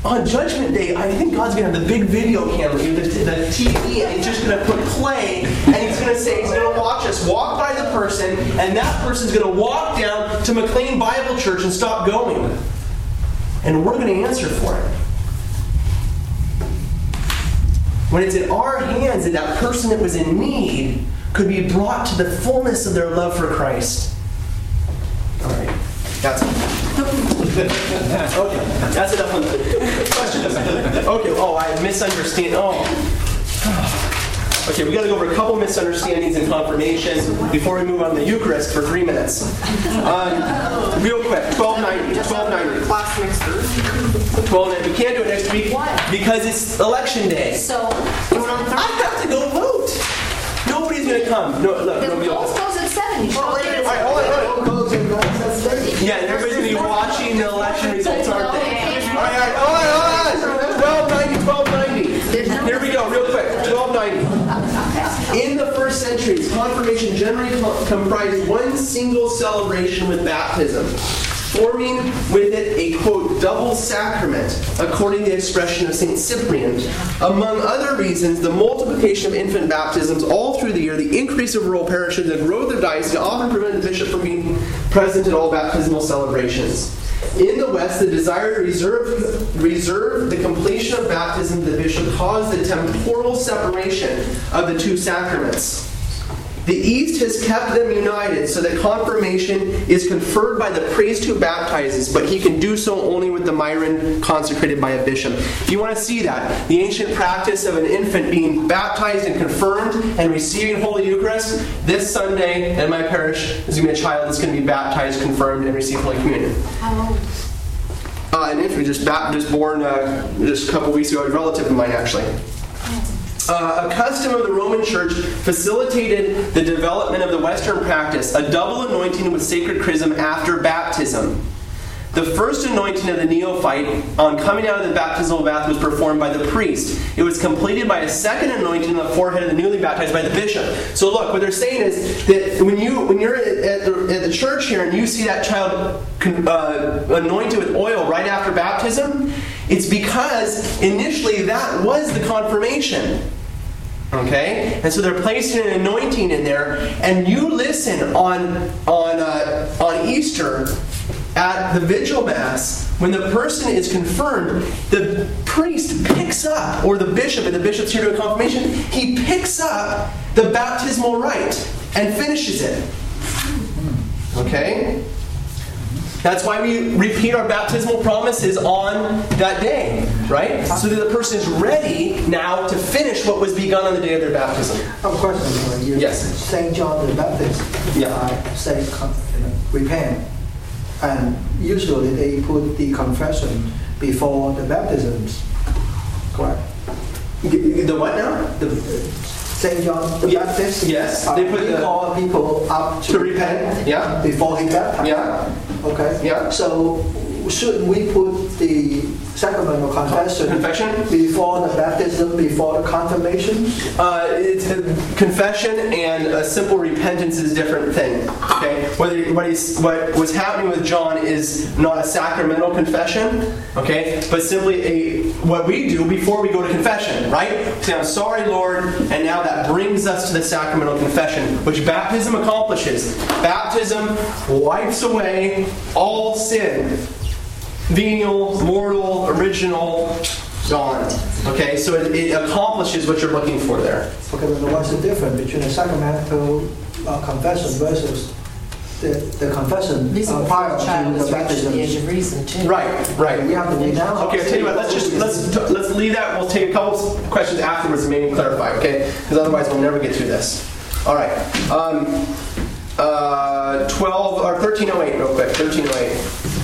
On Judgment Day, I think God's to have the big video camera, the, the TV, and he's just to put play, and he's to say, he's to watch us walk by the person, and that person's to walk down to McLean Bible Church and stop going. And we're to answer for it. When it's in our hands that that person that was in need could be brought to the fullness of their love for Christ. All right, that's okay. That's enough on the questions. Okay, oh, I misunderstand. Oh. Okay, we got to go over a couple misunderstandings in confirmation before we move on to the Eucharist for three minutes. Um, real quick, 1290. 1290. Class next week. 1290. We can't do it next week because it's election day. So, you want on I have got to go vote. Nobody's going to come. No, look, The nobody will polls come. close at seven. You show up there at All right, hold on, hold Yeah, and everybody's going to be watching the election results, aren't they? All right, all right, hold on, hold on. 1290, 1290. Here we go, real quick. 1290. In the first centuries, confirmation generally comprised one single celebration with baptism, forming with it a quote double sacrament, according to the expression of Saint Cyprian. Among other reasons, the multiplication of infant baptisms all through the year, the increase of rural parishes, the growth of dioceses often prevented the bishop from being present at all baptismal celebrations. In the West, the desire to reserve, reserve the completion of baptism to the bishop caused the temporal separation of the two sacraments. The East has kept them united so that confirmation is conferred by the priest who baptizes, but he can do so only with the myron consecrated by a bishop. If you want to see that, the ancient practice of an infant being baptized and confirmed and receiving Holy Eucharist, this Sunday in my parish is going to be a child that's going to be baptized, confirmed, and receive Holy Communion. How old? uh, an infant, just, just born uh, just a couple weeks ago, a relative of mine actually. Uh, a custom of the Roman Church facilitated the development of the Western practice, a double anointing with sacred chrism after baptism. The first anointing of the neophyte on coming out of the baptismal bath was performed by the priest. It was completed by a second anointing on the forehead of the newly baptized by the bishop. So look, what they're saying is that when you when you're at the, at the church here and you see that child uh, anointed with oil right after baptism, it's because initially that was the confirmation. Okay, and so they're placing an anointing in there, and you listen on on uh, on Easter at the vigil mass when the person is confirmed. The priest picks up, or the bishop, and the bishop's here a confirmation. He picks up the baptismal rite and finishes it. Okay. That's why we repeat our baptismal promises on that day, right? So that the person is ready now to finish what was begun on the day of their baptism. Of course, you. Yes. Saint John the Baptist. Yeah. Uh, say con- you know, repent, and usually they put the confession before the baptisms. Correct. The what now? The, Saint John. Baptist. Yes, uh, they put he the- call people up to, To repent, yeah. Before he baptized. Yeah. Okay. Yeah. So shouldn't we put the sacrament of confession Confession? before the baptism, before the confirmation? Uh, it's a confession and a simple repentance is a different thing. Okay, whether what what was happening with John is not a sacramental confession. Okay, but simply a what we do before we go to confession. Right? Say, "I'm sorry, Lord," and now that brings us to the sacramental confession, which baptism accomplishes. Baptism wipes away all sin, venial, mortal, original, gone. Okay, so it, it, accomplishes what you're looking for there. Okay, but what's the difference between a sacramental uh, confession versus the, the confession this uh, prior to the baptism? The age of reason too. Right, right. We have to renounce. Okay, I'll tell you what. Let's just let's t- let's leave that. We'll take a couple questions afterwards and maybe clarify. Okay, because otherwise we'll never get through this. All right. Um, uh, 12 or 1308 real quick 1308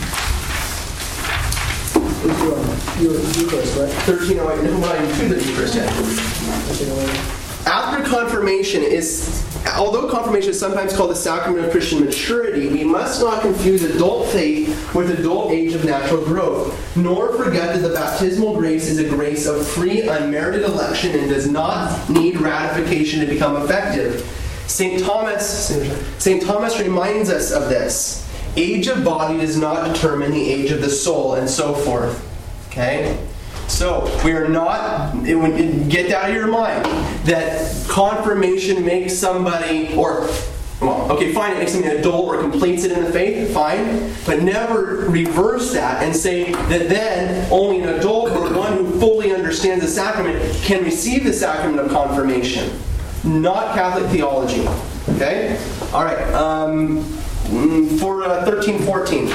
Eucharist, right? 1308, the Eucharist. After confirmation is, although confirmation is sometimes called the sacrament of Christian maturity, we must not confuse adult faith with adult age of natural growth, nor forget that the baptismal grace is a grace of free, unmerited election and does not need ratification to become effective. St. Thomas, St. Thomas reminds us of this. Age of body does not determine the age of the soul, and so forth. Okay? So we are not. Get that out of your mind that confirmation makes somebody, or well, okay, fine, it makes them an adult or completes it in the faith, fine, but never reverse that and say that then only an adult or one who fully understands the sacrament can receive the sacrament of confirmation. Not Catholic theology. Okay. All right. Um, for uh, thirteen fourteen.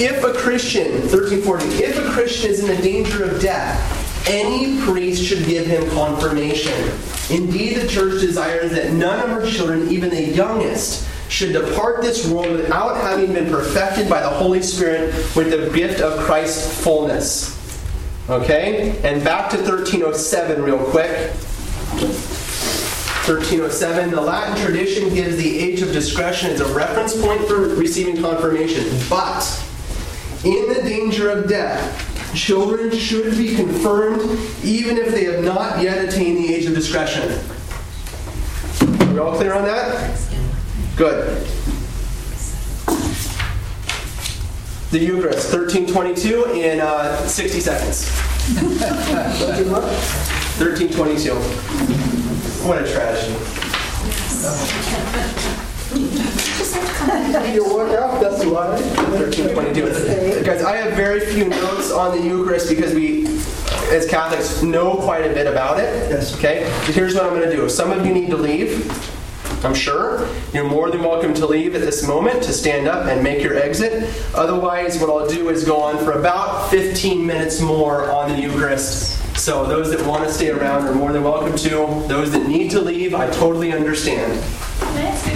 If a Christian, 1340, if a Christian is in the danger of death, any priest should give him confirmation. Indeed, the church desires that none of her children, even the youngest, should depart this world without having been perfected by the Holy Spirit with the gift of Christ's fullness. Okay? And back to 1307, real quick. 1307, the Latin tradition gives the age of discretion as a reference point for receiving confirmation. But in the danger of death, children should be confirmed even if they have not yet attained the age of discretion. Are we all clear on that? Good. The Eucharist, 1322 in uh, 60 seconds. 1322. What a tragedy. You work out, that's why. 1322. Guys, I have very few notes on the Eucharist because we, as Catholics, know quite a bit about it. Yes. Okay? So here's what I'm going to do. Some of you need to leave, I'm sure, you're more than welcome to leave at this moment to stand up and make your exit. Otherwise, what I'll do is go on for about 15 minutes more on the Eucharist. So those that want to stay around are more than welcome to. Those that need to leave, I totally understand. Can I ask you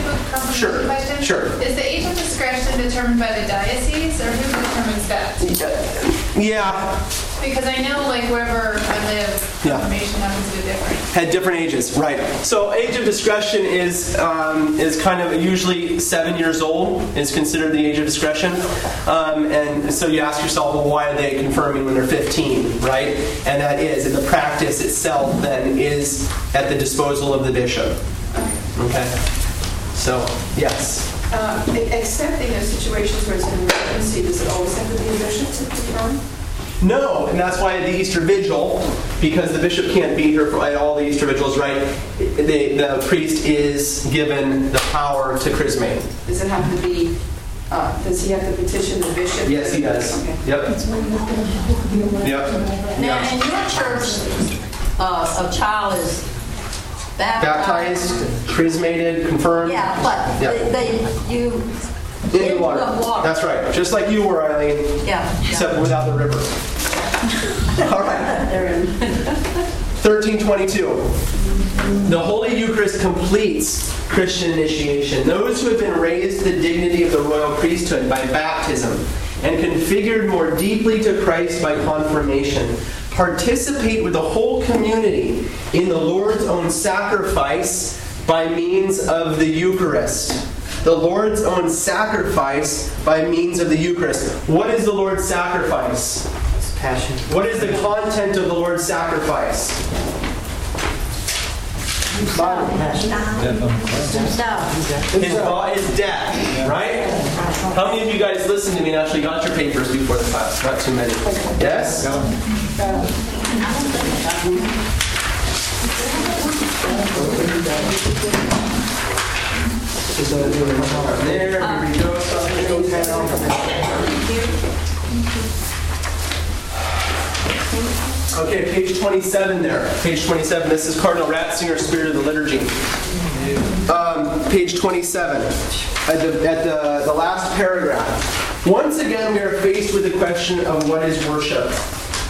a Sure, question? sure. Is the age of discretion determined by the diocese, or who determines that? Yeah, Because I know, like, wherever I live, Yeah. confirmation happens to be different. had different ages, right? So age of discretion is um, is kind of usually seven years old is considered the age of discretion, um, and so you ask yourself, well, why are they confirming when they're 15, right? And that is, and the practice itself then is at the disposal of the bishop. Okay. So yes. Uh, Except in those situations where it's an emergency, does it always have to be a bishop to confirm? No, and that's why the Easter Vigil, because the bishop can't be here for all the Easter Vigils, right? The, the priest is given the power to chrismate. Does it have to be, uh, does he have to petition the bishop? Yes, he does. Okay. Yep. Now, Yep. in your church, uh, a child is Baptized, chrismated, confirmed. Yeah, but Yeah. they, they- you. In the water. water. That's right. Just like you were, Eileen, Yeah. except without the river. All right. They're in. 1322. The Holy Eucharist completes Christian initiation. Those who have been raised to the dignity of the royal priesthood by baptism and configured more deeply to Christ by confirmation participate with the whole community in the Lord's own sacrifice by means of the Eucharist. The Lord's own sacrifice by means of the Eucharist. What is the Lord's sacrifice? His Passion. What is the content of the Lord's sacrifice? His, bo- his death, right? How many of you guys listened to me and actually got your papers before the class? Not too many. Yes? There, here we go. Okay, page 27 there. Page 27. This is Cardinal Ratzinger, Spirit of the Liturgy. Um, page 27, at, the, at the, the last paragraph. Once again, we are faced with the question of what is worship.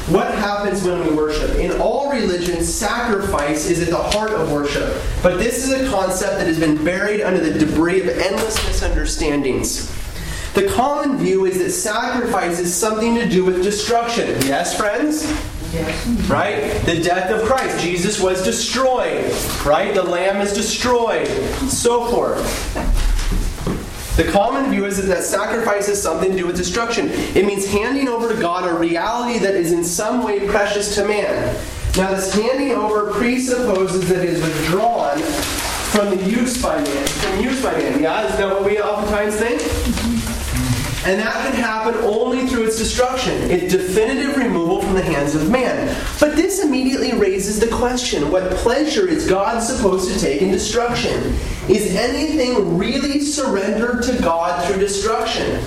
What happens when we worship? In all religions, sacrifice is at the heart of worship. But this is a concept that has been buried under the debris of endless misunderstandings. The common view is that sacrifice is something to do with destruction. Yes, friends? Yes. Right? The death of Christ. Jesus was destroyed. Right? The lamb is destroyed. So forth. The common view is that sacrifice has something to do with destruction. It means handing over to God a reality that is in some way precious to man. Now, this handing over presupposes that it is withdrawn from the use by man. From use by man. Yeah, isn't that what we oftentimes think? And that can happen only through its destruction, its definitive removal from the hands of man. But this immediately raises the question what pleasure is God supposed to take in destruction? Is anything really surrendered to God through destruction?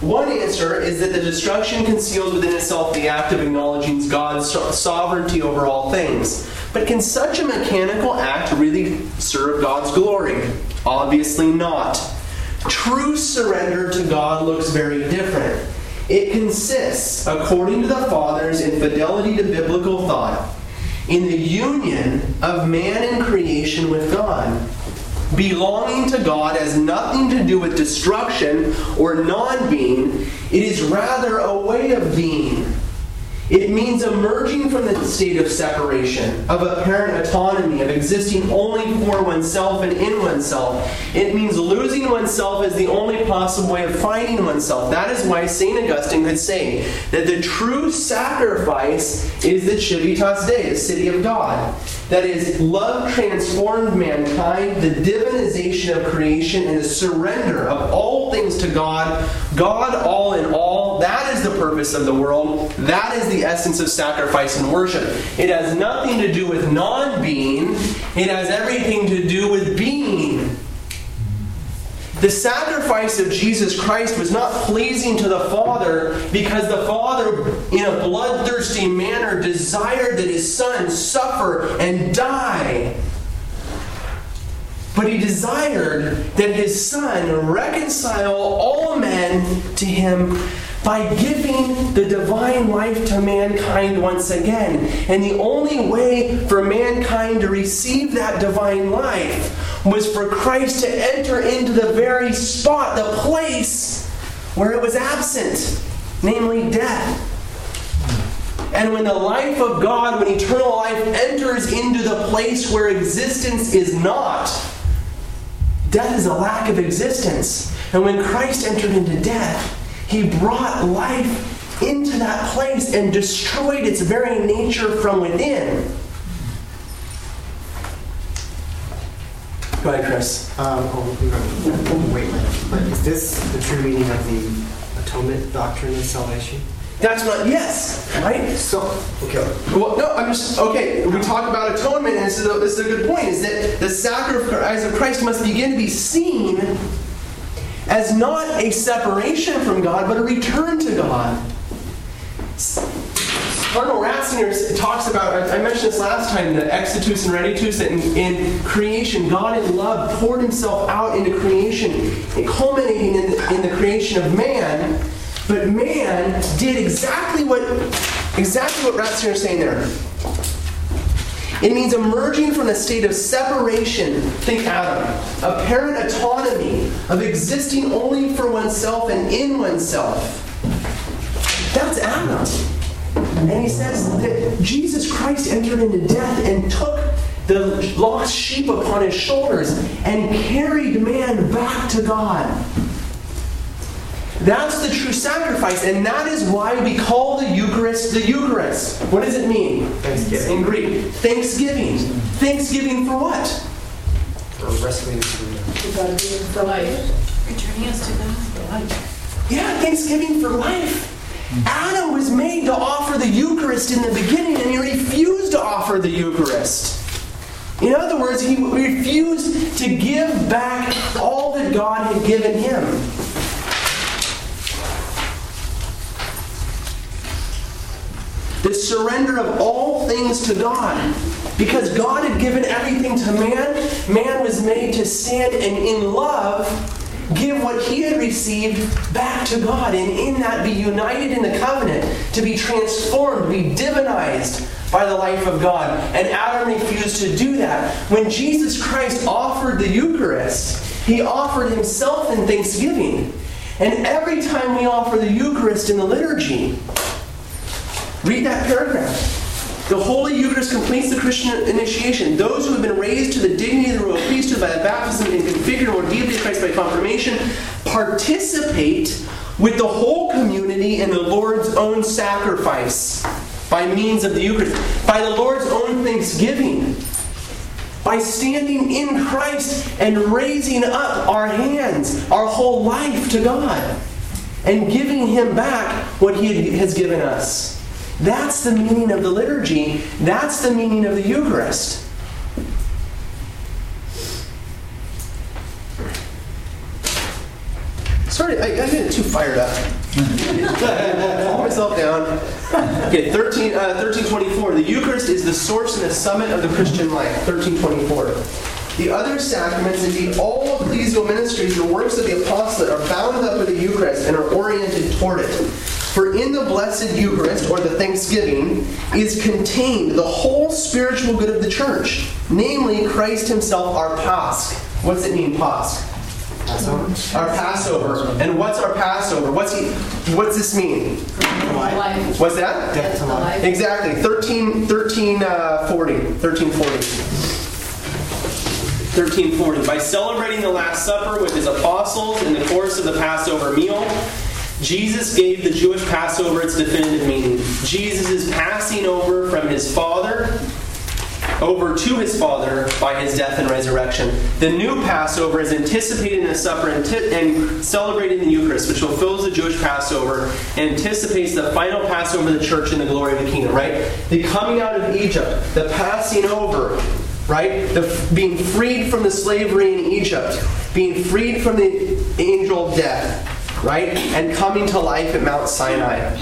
One answer is that the destruction conceals within itself the act of acknowledging God's sovereignty over all things. But can such a mechanical act really serve God's glory? Obviously not. True surrender to God looks very different. It consists, according to the Fathers, in fidelity to biblical thought, in the union of man and creation with God. Belonging to God has nothing to do with destruction or non being, it is rather a way of being. It means emerging from the state of separation, of apparent autonomy, of existing only for oneself and in oneself. It means losing oneself as the only possible way of finding oneself. That is why St. Augustine could say that the true sacrifice is the Civitas Dei, the city of God. That is, love transformed mankind, the divinization of creation, and the surrender of all things to God, God all in all. That is the purpose of the world. That is the essence of sacrifice and worship. It has nothing to do with non being, it has everything to do with being. The sacrifice of Jesus Christ was not pleasing to the Father because the Father, in a bloodthirsty manner, desired that his Son suffer and die. But he desired that his Son reconcile all men to him by giving the divine life to mankind once again. And the only way for mankind to receive that divine life was for Christ to enter into the very spot, the place where it was absent, namely death. And when the life of God, when eternal life enters into the place where existence is not, death is a lack of existence. And when Christ entered into death, he brought life into that place and destroyed its very nature from within. Go ahead, Chris. Um, oh, wait, but is this the true meaning of the atonement doctrine of salvation? That's not yes, right? So, okay. Well, no, I'm just okay. We talk about atonement, and this is a, this is a good point. Is that the sacrifice of Christ must begin to be seen as not a separation from God, but a return to God. Cardinal Ratzinger talks about, I mentioned this last time, the exitus and reditus, that in, in creation, God in love poured himself out into creation, culminating in the, in the creation of man. But man did exactly what exactly what Ratzinger is saying there. It means emerging from a state of separation, think Adam, apparent autonomy, of existing only for oneself and in oneself. That's Adam. And he says that Jesus Christ entered into death and took the lost sheep upon his shoulders and carried man back to God. That's the true sacrifice, and that is why we call the Eucharist the Eucharist. What does it mean? Thanksgiving. In Greek. Thanksgiving. Thanksgiving for what? For wrestling For life. Returning us to God for life. Yeah, Thanksgiving for life. Adam was made to offer the Eucharist in the beginning, and he refused to offer the Eucharist. In other words, he refused to give back all that God had given him. The surrender of all things to God. Because God had given everything to man, man was made to stand and in love give what he had received back to God, and in that be united in the covenant, to be transformed, be divinized by the life of God. And Adam refused to do that. When Jesus Christ offered the Eucharist, he offered himself in thanksgiving. And every time we offer the Eucharist in the liturgy, read that paragraph. The Holy Eucharist completes the Christian initiation. Those who have been raised to the dignity of the royal priesthood by the baptism and configured more deeply to Christ by confirmation participate with the whole community in the Lord's own sacrifice by means of the Eucharist, by the Lord's own thanksgiving, by standing in Christ and raising up our hands, our whole life to God, and giving Him back what He has given us. That's the meaning of the liturgy. That's the meaning of the Eucharist. Sorry, I, I get too fired up. Calm myself down. Okay, 13, uh, 1324. The Eucharist is the source and the summit of the Christian life. 1324. The other sacraments, indeed all the ecclesial ministries, the works of the apostolate, are bound up with the Eucharist and are oriented toward it. For in the blessed Eucharist, or the Thanksgiving, is contained the whole spiritual good of the church, namely Christ Himself, our Pasch. What's it mean, Pasch? Passover. Our Passover. And what's our Passover? What's he? What's this mean? Life. What's that? Death to life. Exactly. 13, 13 uh, 40. 1340. 1340. By celebrating the Last Supper with his apostles in the course of the Passover meal, Jesus gave the Jewish Passover its definitive meaning. Jesus is passing over from his Father over to his Father by his death and resurrection. The new Passover is anticipated in the supper and, celebrated in the Eucharist, which fulfills the Jewish Passover and anticipates the final Passover of the church in the glory of the kingdom, right? The coming out of Egypt, the passing over, right? The being freed from the slavery in Egypt, being freed from the angel of death, right? And coming to life at Mount Sinai.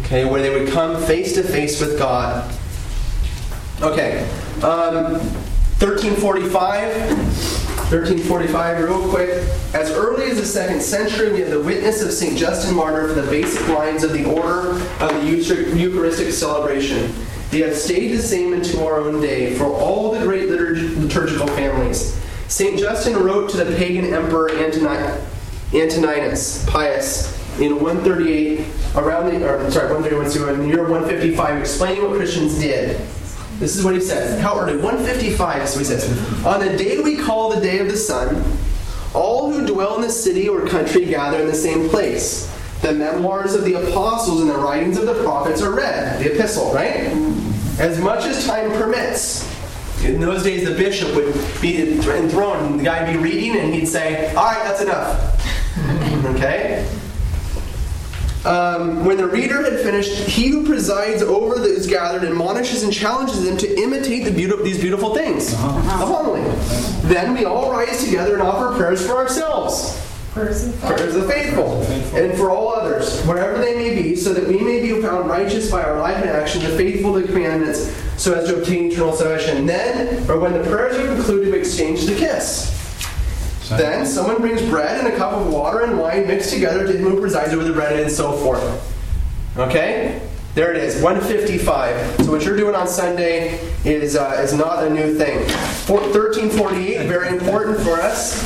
Okay, where they would come face to face with God. Okay. Um, 1345. 1345, real quick. As early as the second century, we have the witness of St. Justin Martyr for the basic lines of the order of the Eucharistic celebration. They have stayed the same into our own day for all the great liturg- liturgical families. St. Justin wrote to the pagan emperor Antoni- Antoninus Pius in 138, around the, or sorry, 131, in the year 155, explaining what Christians did. This is what he says. How early? 155 is what he says. On the day we call the day of the sun, all who dwell in the city or country gather in the same place. The memoirs of the apostles and the writings of the prophets are read, the epistle, right? As much as time permits. In those days, the bishop would be enthroned, and the guy would be reading, and he'd say, All right, that's enough. okay? Um, when the reader had finished, he who presides over those gathered admonishes and challenges them to imitate the beauty, these beautiful things, the homily. Then we all rise together and offer prayers for ourselves, Prayers of prayers of the faithful, and for all others, wherever they may be, so that we may be found righteous by our life and action, the faithful to the commandments, so as to obtain eternal salvation. Then, or when the prayers are concluded, we exchange the kiss. Then someone brings bread and a cup of water and wine mixed together to him who presides over the bread and so forth. Okay? There it is, 155. So what you're doing on Sunday is, uh, is not a new thing. Four- 1348, very important for us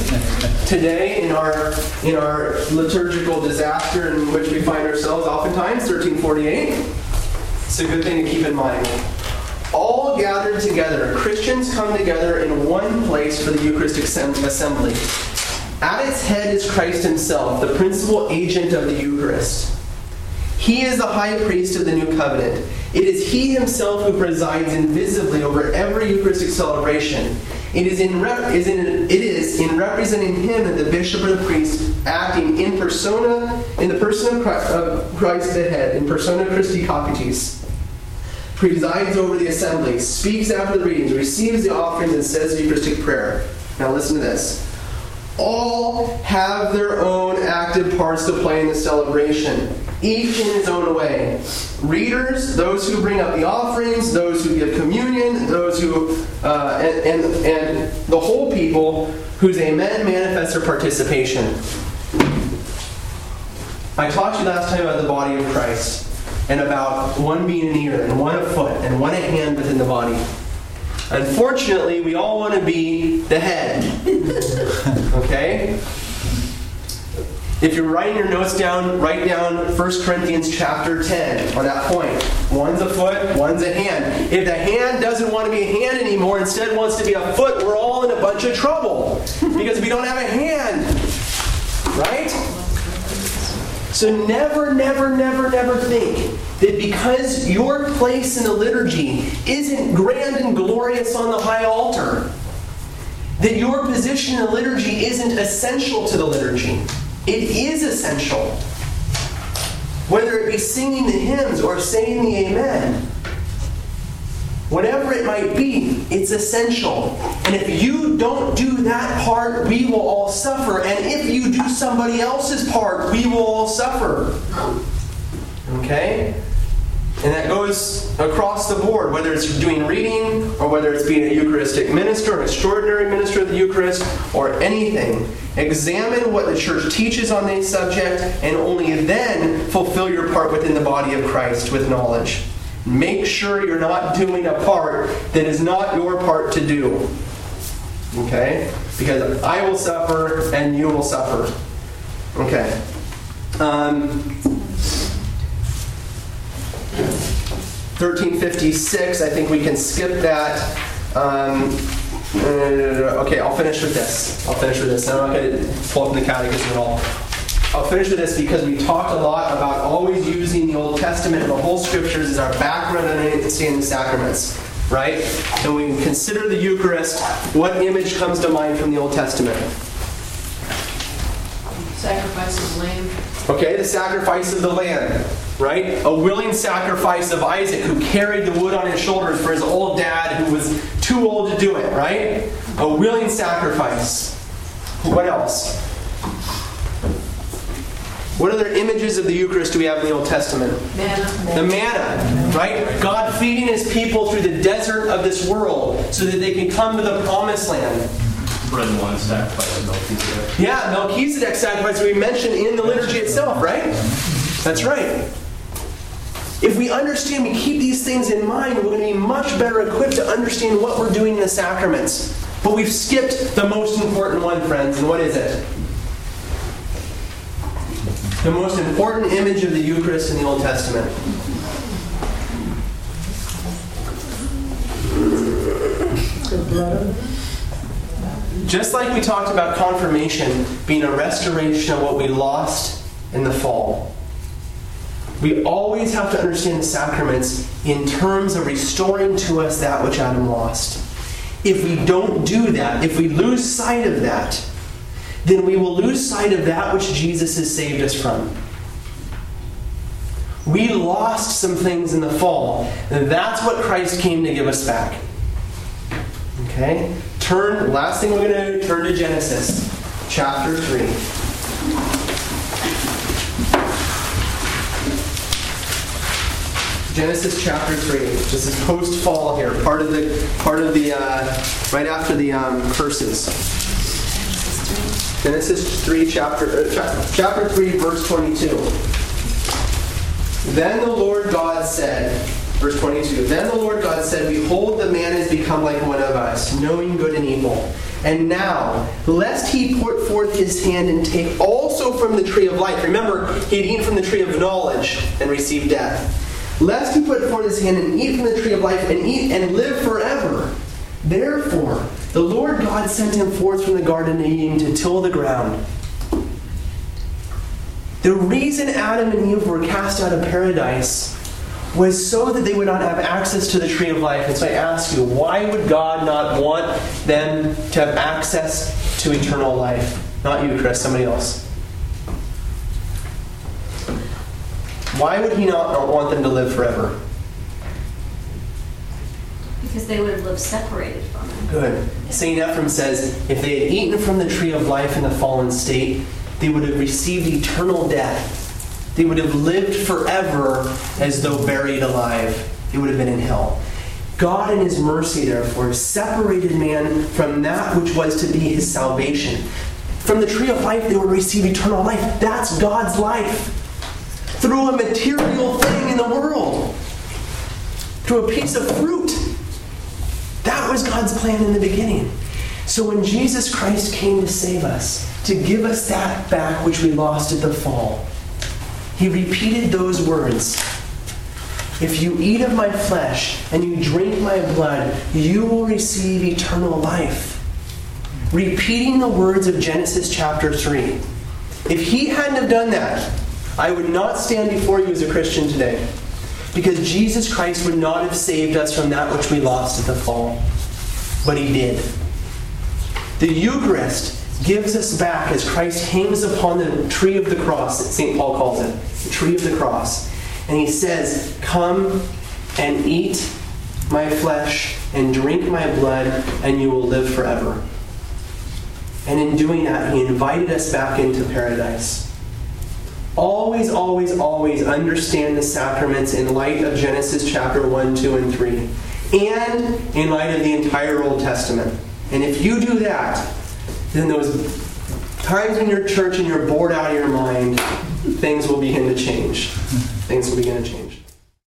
today in our, in our liturgical disaster in which we find ourselves oftentimes, 1348. It's a good thing to keep in mind. All gathered together, Christians come together in one place for the Eucharistic assembly. At its head is Christ himself, the principal agent of the Eucharist. He is the high priest of the new covenant. It is he himself who presides invisibly over every Eucharistic celebration. It is in, rep- is in it is in representing him that the bishop or the priest acting in persona in the person of Christ, of Christ the head, in persona Christi Capitis presides over the assembly, speaks after the readings, receives the offerings, and says the Eucharistic prayer. Now listen to this. All have their own active parts to play in the celebration, each in his own way. Readers, those who bring up the offerings, those who give communion, those who, uh, and, and, and the whole people whose amen manifests their participation. I taught you last time about the body of Christ and about one being an ear and one a foot and one a hand within the body. Unfortunately, we all want to be the head. okay? If you're writing your notes down, write down 1 Corinthians chapter 10 on that point. One's a foot, one's a hand. If the hand doesn't want to be a hand anymore, instead wants to be a foot, we're all in a bunch of trouble because we don't have a hand. Right? So never, never, never, never think that because your place in the liturgy isn't grand and glorious on the high altar, that your position in the liturgy isn't essential to the liturgy. It is essential. Whether it be singing the hymns or saying the amen, whatever it might be, it's essential. And if you don't do that part, we will all suffer. And if you do somebody else's part, we will all suffer. Okay? And that goes across the board, whether it's doing reading, or whether it's being a Eucharistic minister, an extraordinary minister of the Eucharist, or anything. Examine what the church teaches on this subject, and only then fulfill your part within the body of Christ with knowledge. Make sure you're not doing a part that is not your part to do. Okay? Because I will suffer and you will suffer. Okay. Um, 1356, I think we can skip that. Um, uh, okay, I'll finish with this. I'll finish with this. I'm not going to pull up the catechism at all. I'll finish with this because we talked a lot about always using the Old Testament and the whole scriptures as our background understanding the sacraments, right? And we consider the Eucharist, what image comes to mind from the Old Testament? Sacrifice of the lamb. Okay, the sacrifice of the lamb, right? A willing sacrifice of Isaac who carried the wood on his shoulders for his old dad who was too old to do it, right? A willing sacrifice. What else? What other images of the Eucharist do we have in the Old Testament? Manna. The manna, right? God feeding his people through the desert of this world so that they can come to the promised land. Bread and wine sacrifice of Melchizedek. Yeah, Melchizedek sacrifice we mentioned in the liturgy itself, right? That's right. If we understand, we keep these things in mind, we're going to be much better equipped to understand what we're doing in the sacraments. But we've skipped the most important one, friends, and what is it? the most important image of the Eucharist in the Old Testament. Just like we talked about confirmation being a restoration of what we lost in the fall, we always have to understand the sacraments in terms of restoring to us that which Adam lost. If we don't do that, if we lose sight of that, then we will lose sight of that which Jesus has saved us from. We lost some things in the fall, and that's what Christ came to give us back. Okay? Turn, last thing we're going to do, turn to Genesis chapter 3. Genesis chapter 3. This is post fall here, part of the, part of the, uh, right after the um, curses. Genesis 3, chapter, uh, cha- chapter 3, verse 22. Then the Lord God said, verse 22, Then the Lord God said, Behold, the man has become like one of us, knowing good and evil. And now, lest he put forth his hand and take also from the tree of life. Remember, he had eaten from the tree of knowledge and received death. Lest he put forth his hand and eat from the tree of life and eat and live forever. Therefore, the Lord God sent him forth from the Garden of Eden to till the ground. The reason Adam and Eve were cast out of paradise was so that they would not have access to the tree of life. And so I ask you, why would God not want them to have access to eternal life? Not you, Chris, somebody else. Why would He not want them to live forever? Because they would have lived separated from him. Good. St. Ephraim says if they had eaten from the tree of life in the fallen state, they would have received eternal death. They would have lived forever as though buried alive. They would have been in hell. God, in His mercy, therefore, separated man from that which was to be his salvation. From the tree of life, they would receive eternal life. That's God's life. Through a material thing in the world, through a piece of fruit. That was God's plan in the beginning. So when Jesus Christ came to save us, to give us that back which we lost at the fall, he repeated those words If you eat of my flesh and you drink my blood, you will receive eternal life. Repeating the words of Genesis chapter 3. If he hadn't have done that, I would not stand before you as a Christian today. Because Jesus Christ would not have saved us from that which we lost at the fall. But he did. The Eucharist gives us back as Christ hangs upon the tree of the cross, St. Paul calls it, the tree of the cross. And he says, Come and eat my flesh and drink my blood, and you will live forever. And in doing that, he invited us back into paradise. Always, always, always understand the sacraments in light of Genesis chapter 1, 2, and 3, and in light of the entire Old Testament. And if you do that, then those times in your church and you're bored out of your mind, things will begin to change. Things will begin to change.